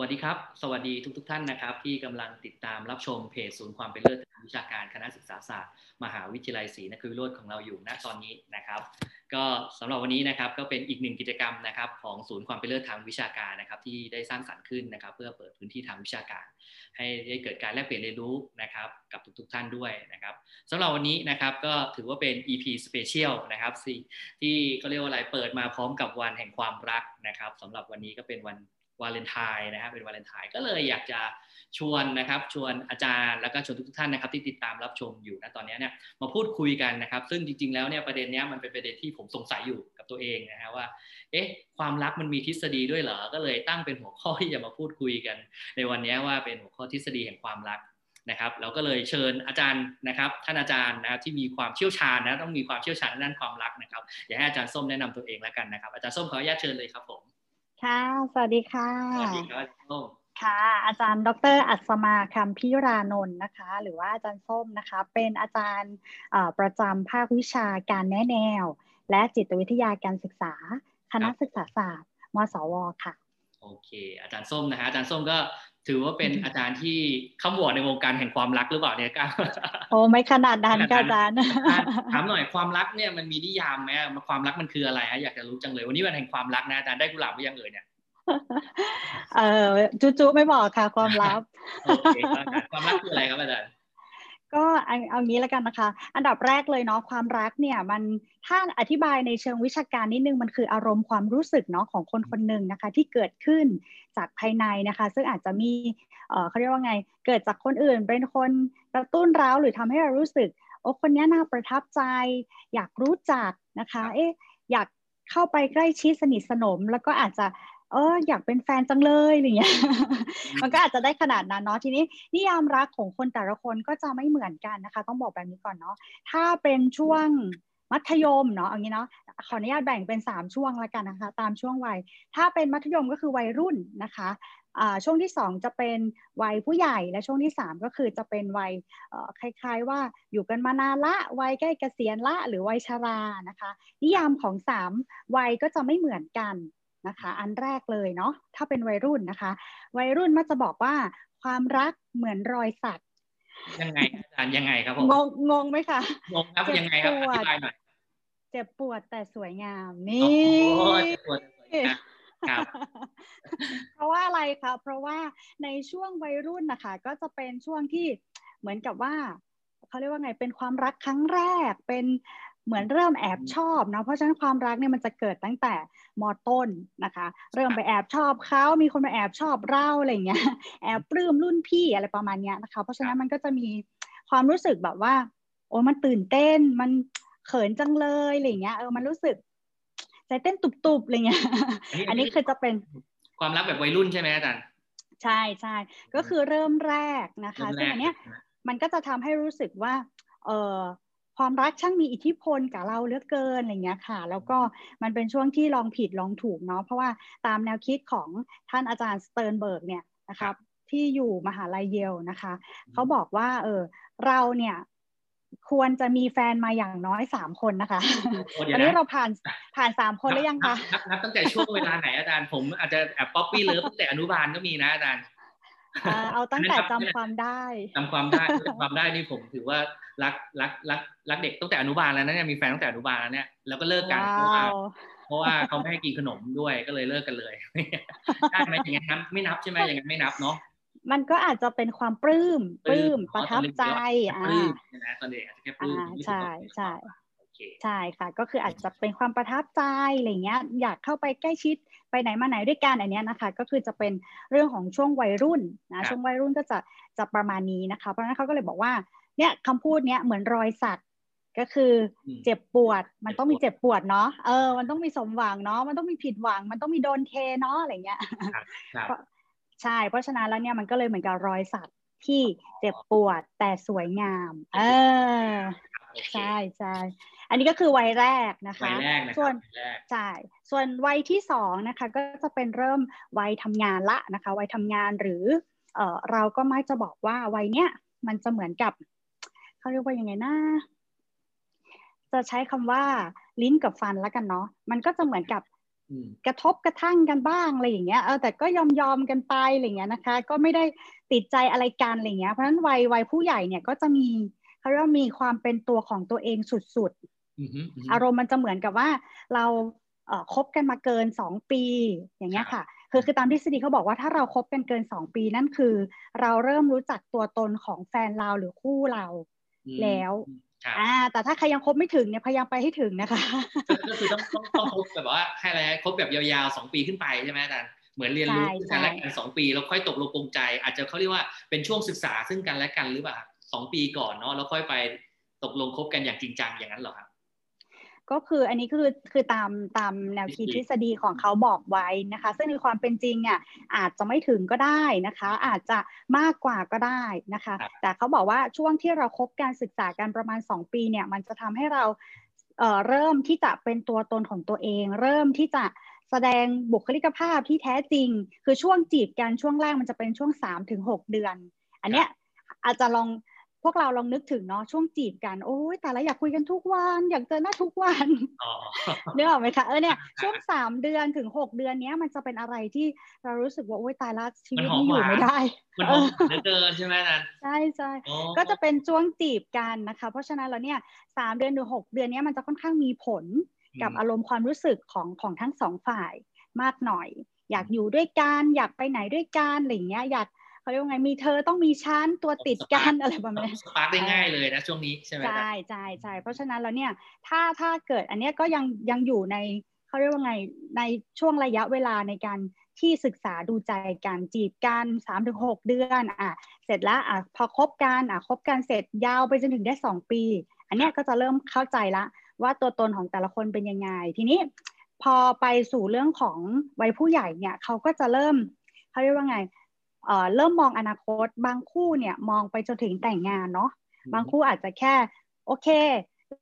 วัสดีครับ สวัสดีทุกทท่านนะครับ ที่กำลังติดตามรับชมเพจศูนย์ความเป็นเลิศทางวิชาการคณะศึกษาศาสตร์ มหาวิทยาลัยศรีนครินทร์โรดของเราอยู่ณตอนนี้นะครับ ก็สำหรับวันนี้นะครับก็เป็นอีกหนึ่งกิจกรรมนะครับของศูนย์ความเป็นเลิศทางวิชาการนะครับ ที่ได้สร้างสรรค์ขึ้นนะครับ เพื่อเปิดพื้นที่ทางวิชาการ ให้ได้เกิดการแลกเปลี่ยนเรียนรู้นะครับกับทุกๆท่านด้วยนะครับสำหรับวันนี้นะครับก็ถือว่าเป็น EP Special นะครับที่เขาเรียกว่าอะไรเปิดมาพร้อมกับวันแห่งความรักนะครับสำหรับวันนี้ก็เป็นวัน วาเลนไทน์นะครับเป็นวาเลนไทน์ก็เลยอยากจะชวนนะครับ ชวนอาจารย์แล้วก็ชวนทุกท่านนะครับ ที่ติดตามรับชมอยู่นะตอนนี้เนี่ยมาพูดคุยกันนะครับ ซึ่งจริง ๆ แล้วเนี่ยประเด็นนี้มันเป็นประเด็นที่ผมสงสัยอยู่กับตัวเองนะฮะว่า เอ๊ะ ความรักมันมีทฤษฎีด้วยเหรอ ก็เลยตั้งเป็นหัวข้อที่จะมาพูดคุยกัน ในวันนี้ว่าเป็นหัวข้อทฤษฎีแห่งความรักนะครับเราก็เลยเชิญอาจารย์นะครับ ท่านอาจารย์นะครับที่มีความเชี่ยวชาญนะต้องมีความเชี่ยวชาญด้านความรักนะครับอยากให้อาจารย์ส้มแนะนำตัวเองแล้วกันนะครับ อาจารย์ส้มขออนุญาตเชิญเลยครับผม ค่ะ สวัสดีค่ะ สวัสดีครับค่ะ อาจารย์ ดร อัศมาคำพิรานนท์นะคะ หรือว่าอาจารย์ส้มนะคะ เป็นอาจารย์ประจำภาควิชาการแนะแนว และจิตวิทยาการศึกษา คณะศึกษาศาสตร์ มสว ค่ะ โอเค อาจารย์ส้มนะฮะ อาจารย์ส้มก็ ถือว่าเป็นอาจารย์ที่ข้ามวอดในวงการแห่งความรักหรือเปล่าเนี่ยก้าโอ้ไม่ขนาดนั้นค่ะอาจารย์ถามหน่อยความรักเนี่ยมันมีนิยามไหมความรักมันคืออะไรฮะอยากจะรู้จังเลยวันนี้วันแห่งความรักนะอาจารย์ได้กุหลาบหรือยังเอ่ยเนี่ยเออจุจุไม่บอกค่ะ ความลับความรักคืออะไรครับอาจารย์ ก็เอางี้แล้วกันนะคะ อันดับแรกเลยเนาะความรักเนี่ยมันถ้าอธิบายในเชิงวิชาการนิดนึงมันคืออารมณ์ความรู้สึกเนาะของคนคนหนึ่งนะคะ ที่เกิดขึ้นจากภายในนะคะ ซึ่งอาจจะมีเเขาเรียกว่าไง เกิดจากคนอื่น เป็นคนกระตุ้นเราวหรือทำให้เรารู้สึกโอ้คนนี้น่าประทับใจ อยากรู้จักนะคะ เอ๊ะอยากเข้าไปใกล้ชิดสนิทสนม แล้วก็อาจจะ เอออยากเป็นแฟนจังเลยอะไรเงี้ย มันก็อาจจะได้ขนาดนั้นเนาะทีนี้นิยามรักของคนแต่ละคนก็จะไม่เหมือนกันนะคะ ต้องบอกแบบนี้ก่อนเนาะถ้าเป็นช่วงมัธยมเนาะอย่างนี้เนาะขออนุญาตแบ่งเป็น 3 ช่วงละกันนะคะ ตามช่วงวัย ถ้าเป็นมัธยมก็คือวัยรุ่นนะคะช่วงที่ 2 จะเป็นวัยผู้ใหญ่และช่วงที่ 3 ก็คือจะเป็นวัยคล้ายๆ ว่าอยู่กันมานานละวัยใกล้เกษียณละ หรือวัยชรานะคะ นิยามของ 3 วัยก็จะไม่เหมือนกัน นะคะ อันแรกเลยเนาะถ้าเป็นวัยรุ่นนะคะ วัยรุ่นมักจะบอกว่าความรักเหมือนรอยสักยังไงอาจารย์ยังไงครับผมงงงงไหมคะงงครับยังไงครับอธิบายหน่อยเจ็บปวดแต่สวยงามนี่เจ็บปวดครับเพราะว่าอะไรคะเพราะว่าในช่วงวัยรุ่นนะคะ ก็จะเป็นช่วงที่เหมือนกับว่าเขาเรียกว่าไงเป็นความรักครั้งแรกเป็น เหมือนเริ่มแอบชอบเนาะเพราะฉะนั้นความรักเนี่ยมันจะเกิดตั้งแต่มอต้นนะคะ เริ่มไปแอบชอบเขามีคนมาแอบชอบเราอะไรเงี้ยแอบปลื้มรุ่นพี่อะไรประมาณเนี้ยนะคะ เพราะฉะนั้นมันก็จะมีความรู้สึกแบบว่า โอ้มันตื่นเต้นมันเขินจังเลยอะไรเงี้ยเออมันรู้สึกใจเต้นตุบๆอะไรเงี้ยอันนี้คือจะเป็นความรักแบบวัยรุ่นใช่ไหมอาจารย์ใช่ใช่ก็คือเริ่มแรกนะคะซึ่งอันเนี้ยมันก็จะทำให้รู้สึกว่าเออ ความรักช่างมีอิทธิพลกับเราเหลือเกินอะไรเงี้ยค่ะ แล้วก็มันเป็นช่วงที่ลองผิดลองถูกเนาะเพราะว่าตามแนวคิดของท่านอาจารย์สเติร์นเบิร์กเนี่ยนะครับที่อยู่มหาลัยเยลนะคะเขาบอกว่าเออเราเนี่ยควรจะมีแฟนมาอย่างน้อยสามคนนะคะตอนนี้เราผ่านผ่านสามคนแล้วยังคะนับตั้งแต่ช่วงเวลาไหนอาจารย์ผมอาจจะแอบ puppy love ตั้งแต่อนุบาลก็มีนะอาจารย์ เอาตั้งแต่จำความได้จำความได้จำความได้นี่ผมถือว่ารักรักรักรักเด็กตั้งแต่อนุบาลแล้วนะเนี่ยมีแฟนตั้งแต่อนุบาลแล้วเนี่ยแล้วก็เลิกกันเพราะว่าเพราะว่าเขาไม่ให้กินขนมด้วยก็เลยเลิกกันเลยได้ไหมอย่างนั้นไม่นับใช่ไหมอย่างนั้นไม่นับเนาะมันก็อาจจะเป็นความปลื้มปลื้มประทับใจอ่านะตอนเด็กอาจจะแค่ปลื้มใช่ใช่ใช่ค่ะ ก็คืออาจจะเป็นความประทับใจอะไรเงี้ย อยากเข้าไปใกล้ชิด ไปไหนมาไหนด้วยกันอันนี้นะคะ ก็คือจะเป็นเรื่องของช่วงวัยรุ่นนะช่วงวัยรุ่นก็จะจะประมาณนี้นะคะ เพราะฉะนั้นเขาก็เลยบอกว่าเนี่ยคำพูดเนี้ยเหมือนรอยสักก็คือเจ็บปวด มันต้องมีเจ็บปวดเนาะเออ มันต้องมีสมหวังเนาะมันต้องมีผิดหวัง มันต้องมีโดนเทเนาะอะไรเงี้ยใช่ เพราะฉะนั้นแล้วเนี่ยมันก็เลยเหมือนกับรอยสักที่เจ็บปวดแต่สวยงาม เออ ใช่ใช่อันนี้ก็คือวัยแรกนะคะส่วนใช่ส่วนวัยที่สองนะคะก็จะเป็นเริ่มวัยทำงานละนะคะ วัยทำงานหรือเออเราก็ไม่จะบอกว่าวัยเนี้ยมันจะเหมือนกับเขาเรียกว่ายังไงนะจะใช้คำว่าลิ้นกับฟันแล้วกันเนาะมันก็จะเหมือนกับกระทบกระทั่งกันบ้างอะไรอย่างเงี้ยเออแต่ก็ยอมยอมกันไปอะไรเงี้ยนะคะ ก็ไม่ได้ติดใจอะไรกันอะไรเงี้ยเพราะฉะนั้นวัยวัยผู้ใหญ่เนี่ยก็จะมี เขาเรียกว่ามีความเป็นตัวของตัวเองสุดๆ อารมณ์มันจะเหมือนกับว่าเราเอ่อคบกันมาเกินสองปี อย่างเงี้ยค่ะ คือคือตามทฤษฎีเขาบอกว่าถ้าเราครบกันเกินสองปีนั่นคือ เราเริ่มรู้จักตัวตนของแฟนเราหรือคู่เราแล้วอ่าแต่ถ้าใครยังคบไม่ถึงเนี่ยพยายามไปให้ถึงนะคะ ก็คือต้องต้องต้องคบแบบว่าให้อะไรคบแบบยาวๆสองปีขึ้นไปใช่ไหมอาจารย์เหมือนเรียนรู้กันและกันสองปี แล้วค่อยตกลงปรงใจ อาจจะเขาเรียกว่าเป็นช่วงศึกษาซึ่งกันและกันหรือเปล่าส องปีก่อนเนาะแล้วค่อยไปตกลงคบกันอย่างจริงจังอย่างนั้นเหรอครับก็คืออันนี้คือคือตามตามแนวคิดทฤษฎีของเขาบอกไว้นะคะ ซึ่งในความเป็นจริงเนี่ยอาจจะไม่ถึงก็ได้นะคะ อาจจะมากกว่าก็ได้นะคะ แต่เขาบอกว่าช่วงที่เราครบการศึกษากันประมาณ 2 ปีเนี่ยมันจะทำให้เราเเริ่มที่จะเป็นตัวตนของตัวเอง เริ่มที่จะแสดงบุคลิกภาพที่แท้จริง คือช่วงจีบกันช่วงแรกมันจะเป็นช่วง 3-6 เดือน อันเนี้ยอาจจะลองพ วกเราลองนึกถึงเนาะช่วงจีบกันโอ้ยแต่ละอยากคุยกันทุกวันอยากเจอหน้าทุกวันเนื้อออกไหมคะเออเนี่ยช่วงสามเดือนถึงหกเดือนเนี้ยมันจะเป็นอะไรที่เรารู้สึกว่าโอ้ยตายละชีวิตนี้อยู่ไม่ได้มันหอมเดินใช่ไหมนั่นใช่ใช่ก็จะเป็นช่วงจีบกันนะคะ เพราะฉะนั้นแล้วเนี่ยสามเดือนถึงหกเดือนนี้มันจะค่อนข้างมีผลกับอารมณ์ความรู้สึกของของทั้งสองฝ่ายมากหน่อย อยากอยู่ด้วยกันอยากไปไหนด้วยกันอะไรเงี้ยอยาก เขาเรียกว่าไงมีเธอต้องมีชั้นตัวติดกันอะไรประมาณนี้สปาร์กได้ง่ายเลยนะช่วงนี้ใช่ไหมใช่ใช่ใช่เพราะฉะนั้นแล้วเนี่ยถ้าถ้าเกิดอันนี้ก็ยังยังอยู่ในเขาเรียกว่าไงในช่วงระยะเวลาในการที่ศึกษาดูใจกันจีบกันสามถึงหกเดือนอะเสร็จแล้วอะพอคบกันอะคบกันเสร็จยาวไปจนถึงได้สองปี อันนี้ก็จะเริ่มเข้าใจละว่าตัวตนของแต่ละคนเป็นยังไง ทีนี้พอไปสู่เรื่องของวัยผู้ใหญ่เนี่ยเขาก็จะเริ่มเขาเรียกว่าไง เริ่มมองอนาคตบางคู่เนี่ยมองไปจนถึงแต่งงานเนาะบางคู่อาจจะแค่ โอเค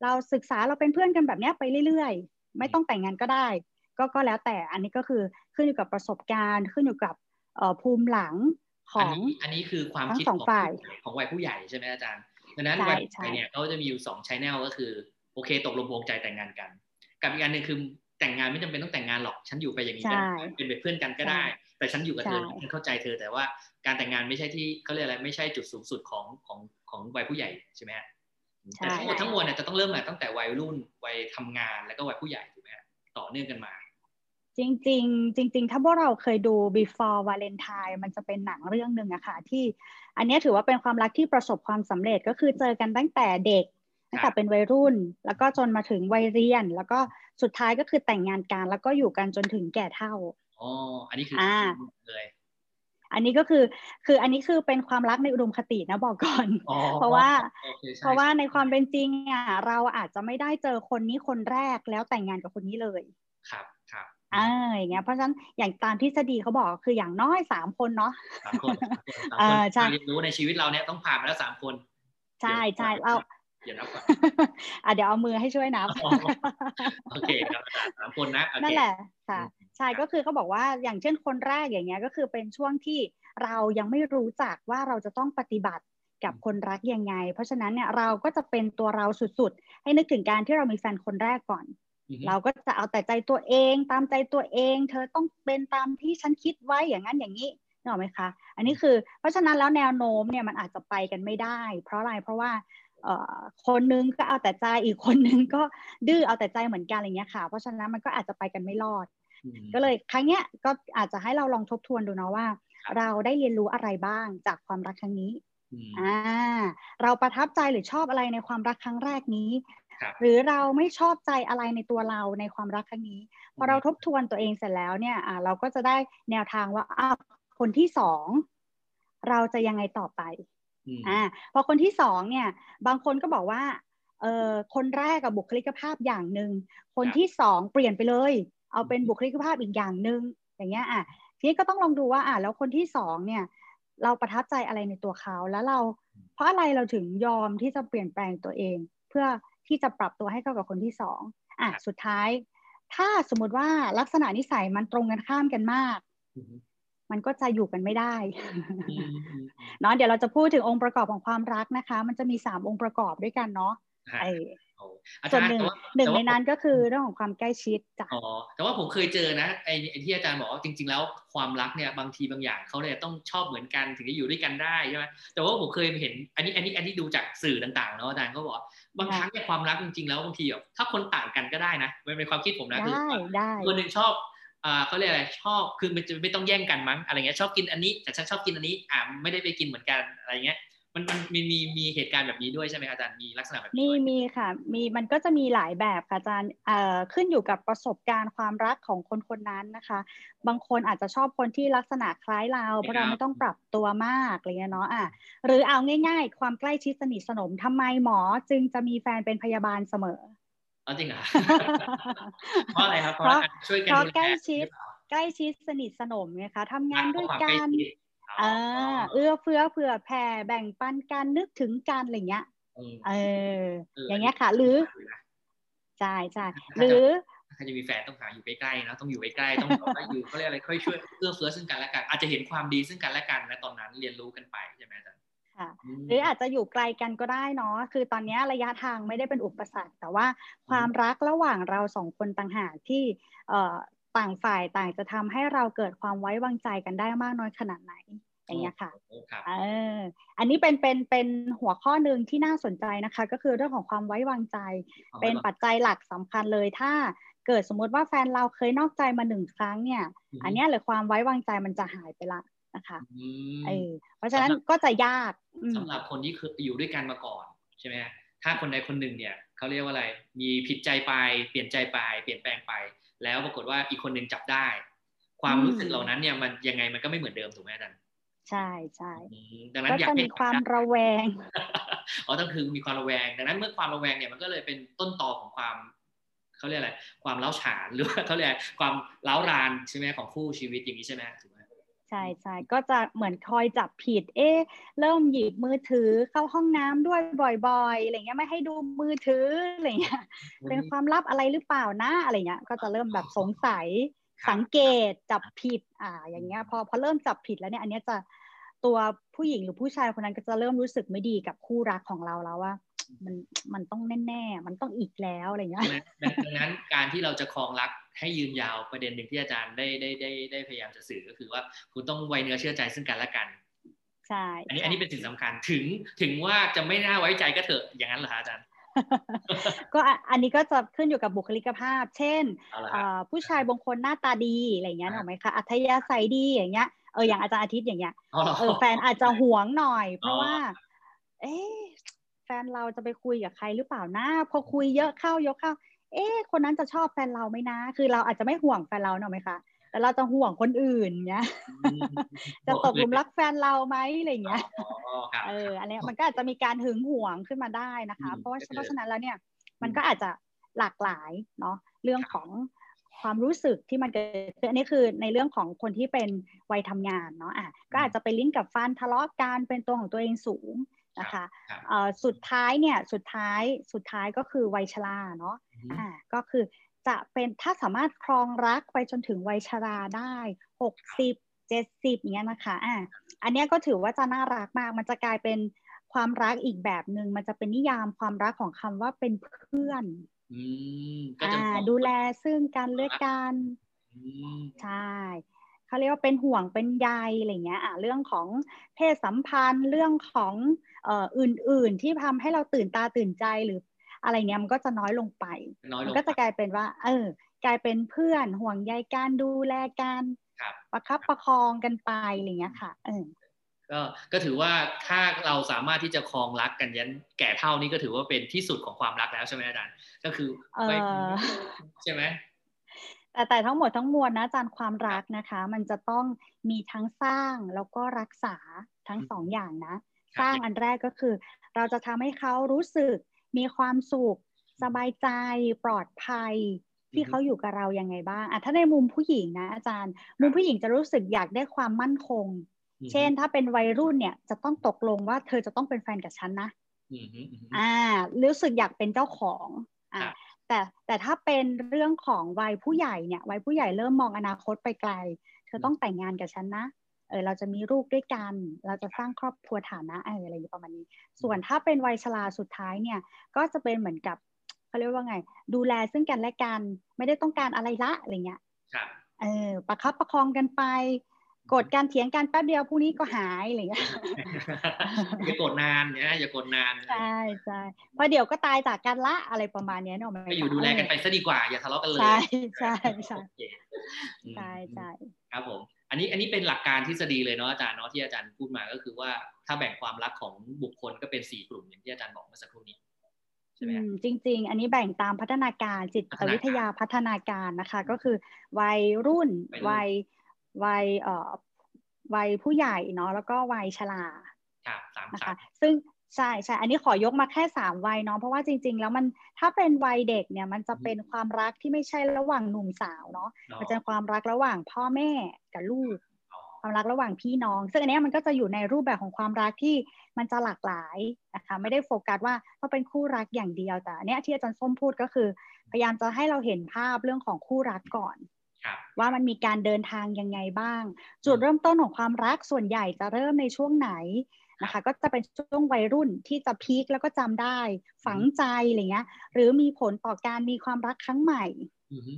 เราศึกษาเราเป็นเพื่อนกันแบบนี้ไปเรื่อยๆ ไม่ต้องแต่งงานก็ได้ ก็ก็แล้วแต่อันนี้ก็คือขึ้นอยู่กับประสบการณ์ ขึ้นอยู่กับภูมิหลังของอันนี้คือความคิดของของวัยผู้ใหญ่ใช่ไหมอาจารย์ดังนั้นวัยผู้ใหญ่เนี่ยเขาจะมีอยู่สองชแนลก็คือ โอเค ตกลงวงใจแต่งงานกัน กับอีกอันหนึ่งคือแต่งงานไม่จำเป็นต้องแต่งงานหรอก ฉันอยู่ไปอย่างนี้กันเป็นเพื่อนกันก็ได้ แต่ฉันอยู่กับเธอฉันเข้าใจเธอแต่ว่าการแต่งงานไม่ใช่ที่เขาเรียกอะไรไม่ใช่จุดสูงสุดของของของวัยผู้ใหญ่ใช่ไหมฮะแต่ทั้งหมดทั้งมวลเนี่ยจะต้องเริ่มตั้งแต่วัยรุ่นวัยทำงานแล้วก็วัยผู้ใหญ่ถูกไหมฮะต่อเนื่องกันมา จริงจริงจริง ๆ ถ้าพวกเราเคยดู before Valentine มันจะเป็นหนังเรื่องหนึ่งอะค่ะที่อันนี้ถือว่าเป็นความรักที่ประสบความสำเร็จก็คือเจอกันตั้งแต่เด็กตั้งแต่เป็นวัยรุ่น แล้วก็จนมาถึงวัยเรียน แล้วก็สุดท้ายก็คือแต่งงานกันแล้วก็อยู่กันจนถึงแก่เท่า อ๋ออันนี้คืออ่าเลยอันนี้ก็คือคืออันนี้คือเป็นความรักในอุดมคตินะบอกก่อน เพราะว่าเพราะว่าในความเป็นจริงอะเราอาจจะไม่ได้เจอคนนี้คนแรกแล้วแต่งงานกับคนนี้เลยครับครับอ่าอย่างเงี้ยเพราะฉะนั้นอย่างตามทฤษฎีเขาบอกคืออย่างน้อยสามคนเนาะสามคนอ่าใช่เรียนรู้ในชีวิตเราเนี่ยต้องผ่านมาแล้วสามคน ใช่ใช่เราเดี๋ยวนับก่อนอะเดี๋ยวเอามือให้ช่วยนับโอเคครับสามคนนะนั่นแหละค่ะ ใช่ก็คือเขาบอกว่าอย่างเช่นคนแรกอย่างเงี้ยก็คือเป็นช่วงที่เรายังไม่รู้จักว่าเราจะต้องปฏิบัติกับคนรักยังไง เพราะฉะนั้นเนี่ยเราก็จะเป็นตัวเราสุดๆ ให้นึกถึงการที่เรามีแฟนคนแรกก่อน เราก็จะเอาแต่ใจตัวเองตามใจตัวเอง เธอต้องเป็นตามที่ฉันคิดไว้อย่างนั้นอย่างนี้นึกออกไหมคะ อันนี้คือเพราะฉะนั้นแล้วแนวโน้มเนี่ยมันอาจจะไปกันไม่ได้ เพราะอะไรเพราะว่าคนนึงก็เอาแต่ใจอีกคนนึงก็ดื้อเอาแต่ใจเหมือนกันอะไรเงี้ยค่ะ เพราะฉะนั้นมันก็อาจจะไปกันไม่รอด ก็เลยครั้งเนี้ยก็อาจจะให้เราลองทบทวนดูนะว่า เราได้เรียนรู้อะไรบ้างจากความรักครั้งนี้อ่าเราประทับใจหรือชอบอะไรในความรักครั้งแรกนี้ หรือเราไม่ชอบใจอะไรในตัวเราในความรักครั้งนี้พอเราทบทวนตัวเองเสร็จแล้วเนี่ยอ่าเราก็จะได้แนวทางว่าอ้าคนที่สองเราจะยังไงต่อไปอ่าพอคนที่สองเนี่ยบางคนก็บอกว่าเออคนแรกกับบุคลิกภาพอย่างหนึ่งคนที่สองเปลี่ยนไปเลย เอาเป็นบุคลิกภาพอีกอย่างหนึ่งอย่างเงี้ยอะทีนี้ก็ต้องลองดูว่าอะแล้วคนที่สองเนี่ยเราประทับใจอะไรในตัวเขาแล้วเรา เพราะอะไรเราถึงยอมที่จะเปลี่ยนแปลงตัวเอง เพื่อที่จะปรับตัวให้เข้ากับคนที่สองอะสุดท้าย ถ้าสมมติว่าลักษณะนิสัยมันตรงกันข้ามกันมาก มันก็จะอยู่กันไม่ได้เนาะเดี๋ยวเราจะพูดถึงองค์ประกอบของความรักนะคะ มันจะมีสามองค์ประกอบด้วยกันเนาะไอ ส่วนหนึ่งหนึ่งในนั้นก็คือเรื่องของความใกล้ชิดจ้ะอ๋อแต่ว่าผมเคยเจอนะไอ้ที่อาจารย์บอกว่าจริง ๆ แล้วความรักเนี่ยบางทีบางอย่างเขาเนี่ยต้องชอบเหมือนกันถึงจะอยู่ด้วยกันได้ใช่ไหมแต่ว่าผมเคยเห็นอันนี้อันนี้อันนี้ดูจากสื่อต่างๆเนาะอาจารย์ก็บอกบางครั้งเนี่ยความรักจริงๆแล้วบางทีแบบถ้าคนต่างกันก็ได้นะเป็นความคิดผมนะคือคนหนึ่งชอบอ่าเขาเรียกอะไรชอบคือมันจะไม่ต้องแย่งกันมั้งอะไรเงี้ยชอบกินอันนี้แต่ฉันชอบกินอันนี้อ่าไม่ได้ไปกินเหมือนกันอะไรเงี้ย มันมันมีมีมีเหตุการณ์แบบนี้ด้วยใช่ไหมอาจารย์มีลักษณะแบบนี้มีมีค่ะ มีมันก็จะมีหลายแบบค่ะอาจารย์เอ่อขึ้นอยู่กับประสบการณ์ความรักของคนคนนั้นนะคะ บางคนอาจจะชอบคนที่ลักษณะคล้ายเราเพราะเราไม่ต้องปรับตัวมากอะไรเงี้ยเนาะอะหรือเอาง่าย ๆ ความใกล้ชิดสนิทสนมทำไมหมอจึงจะมีแฟนเป็นพยาบาลเสมออ๋อจริงเหรอเพราะอะไรครับเพราะช่วยกันใกล้ชิดใกล้ชิดสนิทสนมไงคะทำงานด้วยกันเออเอื้อเฟื้อเผื่อแผ่แบ่งปันกันนึกถึงกันอะไรเงี้ยเออ อย่างเงี้ยค่ะ หรือใช่ใช่หรือถ้าจะมีแฟนต้องหาอยู่ใกล้ๆนะต้องอยู่ใกล้ๆต้องอยู่เขาเรียกอะไรค่อยช่วยเอื้อเฟื้อซึ่งกันและกันอาจจะเห็นความดีซึ่งกันและกันนะตอนนั้นเรียนรู้กันไปใช่ไหมอาจารย์ค่ะหรืออาจจะอยู่ไกลกันก็ได้เนาะคือตอนนี้ระยะทางไม่ได้เป็นอุปสรรค แต่ว่าความรักระหว่างเราสองคนต่างหากที่เอ่อ ต่างฝ่ายต่างจะทำให้เราเกิดความไว้วางใจกันได้มากน้อยขนาดไหนอย่างเงี้ยค่ะเอออันนี้เป็นเป็นเป็นหัวข้อหนึ่งที่น่าสนใจนะคะ ก็คือเรื่องของความไว้วางใจ เป็นปัจจัยหลักสำคัญเลยถ้าเกิดสมมติว่าแฟนเราเคยนอกใจมาหนึ่งครั้งเนี่ย อันนี้เลยความไว้วางใจมันจะหายไปละนะคะเออเพราะฉะนั้นก็จะยากสำหรับคนที่คืออยู่ด้วยกันมาก่อนใช่ไหมถ้าคนใดคนหนึ่งเนี่ยเขาเรียกว่าอะไร มีผิดใจไป เปลี่ยนใจไป เปลี่ยนแปลงไป แล้วปรากฏว่าอีกคนหนึ่งจับได้ ความรู้สึกเหล่านั้นเนี่ยมันยังไงมันก็ไม่เหมือนเดิมถูกไหมอาจารย์ใช่ใช่ดังนั้นอยากมีความระแวงอ๋อต้องคือมีความระแวง ดังนั้นเมื่อความระแวงเนี่ยมันก็เลยเป็นต้นตอของความเขาเรียกอะไรความเล้าฉานหรือว่าเขาเรียกความเล้ารานใช่ไหมของคู่ชีวิตอย่างนี้ใช่ไหมถูกไหมใช่ใช่ก็จะเหมือนคอยจับผิด เอ๊เริ่มหยิบมือถือเข้าห้องน้ำด้วยบ่อยๆอะไรเงี้ยไม่ให้ดูมือถืออะไรเงี้ยเป็นความลับอะไรหรือเปล่านะอะไรเงี้ยก็จะเริ่มแบบสงสัยสังเกตจับผิดอ่าอย่างเงี้ยพอพอเริ่มจับผิดแล้วเนี่ยอันนี้จะตัวผู้หญิงหรือผู้ชายคนนั้นก็จะเริ่มรู้สึกไม่ดีกับคู่รักของเราแล้วว่ามันมันต้องแน่ๆมันต้องอีกแล้วอะไรเงี้ยดังนั้นการที่เราจะครองรัก ให้ยืนยาวประเด็นหนึ่งที่อาจารย์ได้ได้ได้ได้พยายามจะสื่อก็คือว่าคุณต้องไว้เนื้อเชื่อใจซึ่งกันและกันใช่อันนี้อันนี้เป็นสิ่งสำคัญถึงถึงว่าจะไม่น่าไว้ใจก็เถอะอย่างนั้นเหรออาจารย์ก็อันนี้ก็จะขึ้นอยู่กับบุคลิกภาพ เช่น ผู้ชายบางคนหน้าตาดีอะไรเงี้ยถูกไหมคะ อัธยาศัยดีอย่างเงี้ย เอออย่างอาจารย์อาทิตย์อย่างเงี้ย เออแฟนอาจจะหวงหน่อย เพราะว่า เอ๊แฟนเราจะไปคุยกับใครหรือเปล่านะพอคุยเยอะเข้าเยอะเข้า เอ๊คนนั้นจะชอบแฟนเราไหมนะ คือเราอาจจะไม่ห่วงแฟนเราเนอะไหมคะแต่เราจะห่วงคนอื่นเงี้ยจะตกหลุมรักแฟนเราไหมอะไรเงี้ยเอออันนี้มันก็อาจจะมีการหึงหวงขึ้นมาได้นะคะ เพราะว่าเพราะฉะนั้นแล้วเนี่ย มันก็อาจจะหลากหลายเนาะเรื่องของความรู้สึกที่มันเกิดขึ้นอันนี้คือในเรื่องของคนที่เป็นวัยทำงานเนาะอะก็อาจจะไปลิงก์กับฟันทะเลาะกันเป็นตัวของตัวเองสูง นะคะสุดท้ายเนี่ยสุดท้ายสุดท้ายก็คือวัยชราเนาะอ่าก็คือจะเป็นถ้าสามารถครองรักไปจนถึงวัยชราได้หกสิบเจ็ดสิบเนี้ยนะคะอะอันนี้ก็ถือว่าจะน่ารักมาก มันจะกลายเป็นความรักอีกแบบหนึ่งมันจะเป็นนิยามความรักของคำว่าเป็นเพื่อนอ่าดูแลซึ่งกันและกันใช่เขาเรียกว่าเป็นห่วงเป็นใยอะไรเงี้ยอะเรื่องของเพศสัมพันธ์เรื่องของเอ่ออื่นๆที่ทำให้เราตื่นตาตื่นใจหรืออะไรเงี้ยมันก็จะน้อยลงไปมันก็จะกลายเป็นว่า เออ กลายเป็นเพื่อนห่วงใยการดูแลกันประคับประคองกันไปอะไรเงี้ยค่ะ เออก็ก็ถือว่าถ้าเราสามารถที่จะคลองรักกันยันแก่เท่านี้ก็ถือว่าเป็นที่สุดของความรักแล้วใช่ไหมอาจารย์ก็คือใช่ไหมแต่แต่ทั้งหมดทั้งมวลนะอาจารย์ความรักนะคะ มันจะต้องมีทั้งสร้างแล้วก็รักษาทั้งสองอย่างนะ สร้างอันแรกก็คือ เราจะทำให้เขารู้สึกมีความสุข สบายใจ ปลอดภัย ที่เขาอยู่กับเรายังไงบ้างอะถ้าในมุมผู้หญิงนะ อาจารย์ มุมผู้หญิงจะรู้สึกอยากได้ความมั่นคง เช่น ถ้าเป็นวัยรุ่นเนี่ยจะต้องตกลงว่าเธอจะต้องเป็นแฟนกับฉันนะอ่า รู้สึกอยากเป็นเจ้าของอ่าแต่แต่ถ้าเป็นเรื่องของวัยผู้ใหญ่เนี่ยวัยผู้ใหญ่เริ่มมองอนาคตไปไกล เธอต้องแต่งงานกับฉันนะ เออเราจะมีลูกด้วยกัน เราจะสร้างครอบครัวฐานะเอออะไรอย่างประมาณนี้ ส่วนถ้าเป็นวัยชราสุดท้ายเนี่ย ก็จะเป็นเหมือนกับเขาเรียกว่าไง ดูแลซึ่งกันและกัน ไม่ได้ต้องการอะไรละอะไรเงี้ยครับเออประคับประคองกันไปกดการเถียงกันแป๊บเดียวพรุ่งนี้ก็หายอะไรเงี้ยอย่ากดนานนะอย่ากดนานใช่ใช่เพราะเดี๋ยวก็ตายจากกันละอะไรประมาณเนี้ยเนอะไปอยู่ดูแลกันไปซะดีกว่าอย่าทะเลาะกันเลยใช่ใช่ใช่โอเคอืมใช่ใช่ครับผม อันนี้อันนี้เป็นหลักการทฤษฎีเลยเนาะอาจารย์เนาะที่อาจารย์พูดมาก็คือว่าถ้าแบ่งความรักของบุคคลก็เป็นสี่กลุ่มอย่างที่อาจารย์บอกเมื่อสักครู่นี้ใช่ไหมอืฮะมจริง ๆ อันนี้แบ่งตามพัฒนาการจิตพัฒนาการวิทยาพัฒนาการนะคะ ก็คือวัยรุ่นวัยรุ่นวัยวัยเอ่อวัยผู้ใหญ่เนาะแล้วก็วัยชราครับสามนะสาคะมซึ่ง ใช่ใช่ อันนี้ขอยกมาแค่สามวัยเนาะ เพราะว่าจริง ๆ แล้วมันถ้าเป็นวัยเด็กเนี่ยมันจะเป็นความรักที่ไม่ใช่ระหว่างหนุ่มสาวเนาะ มันจะเป็นความรักระหว่างพ่อแม่กับลูกอ๋อความรักระหว่างพี่น้อง ซึ่งอันเนี้ยมันก็จะอยู่ในรูปแบบของความรักที่มันจะหลากหลายนะคะ ไม่ได้โฟกัสว่าต้องเป็นคู่รักอย่างเดียว แต่อันเนี้ยที่อาจารย์ส้มพูดก็คือ พยายามจะให้เราเห็นภาพเรื่องของคู่รักก่อนครับว่ามันมีการเดินทางยังไงบ้าง จุดเริ่มต้นของความรักส่วนใหญ่จะเริ่มในช่วงไหน นะคะ ก็จะเป็นช่วงวัยรุ่นที่จะพีคแล้วก็จำได้ ฝังใจอะไรเงี้ย หรือมีผลต่อการมีความรักครั้งใหม่อือฮึ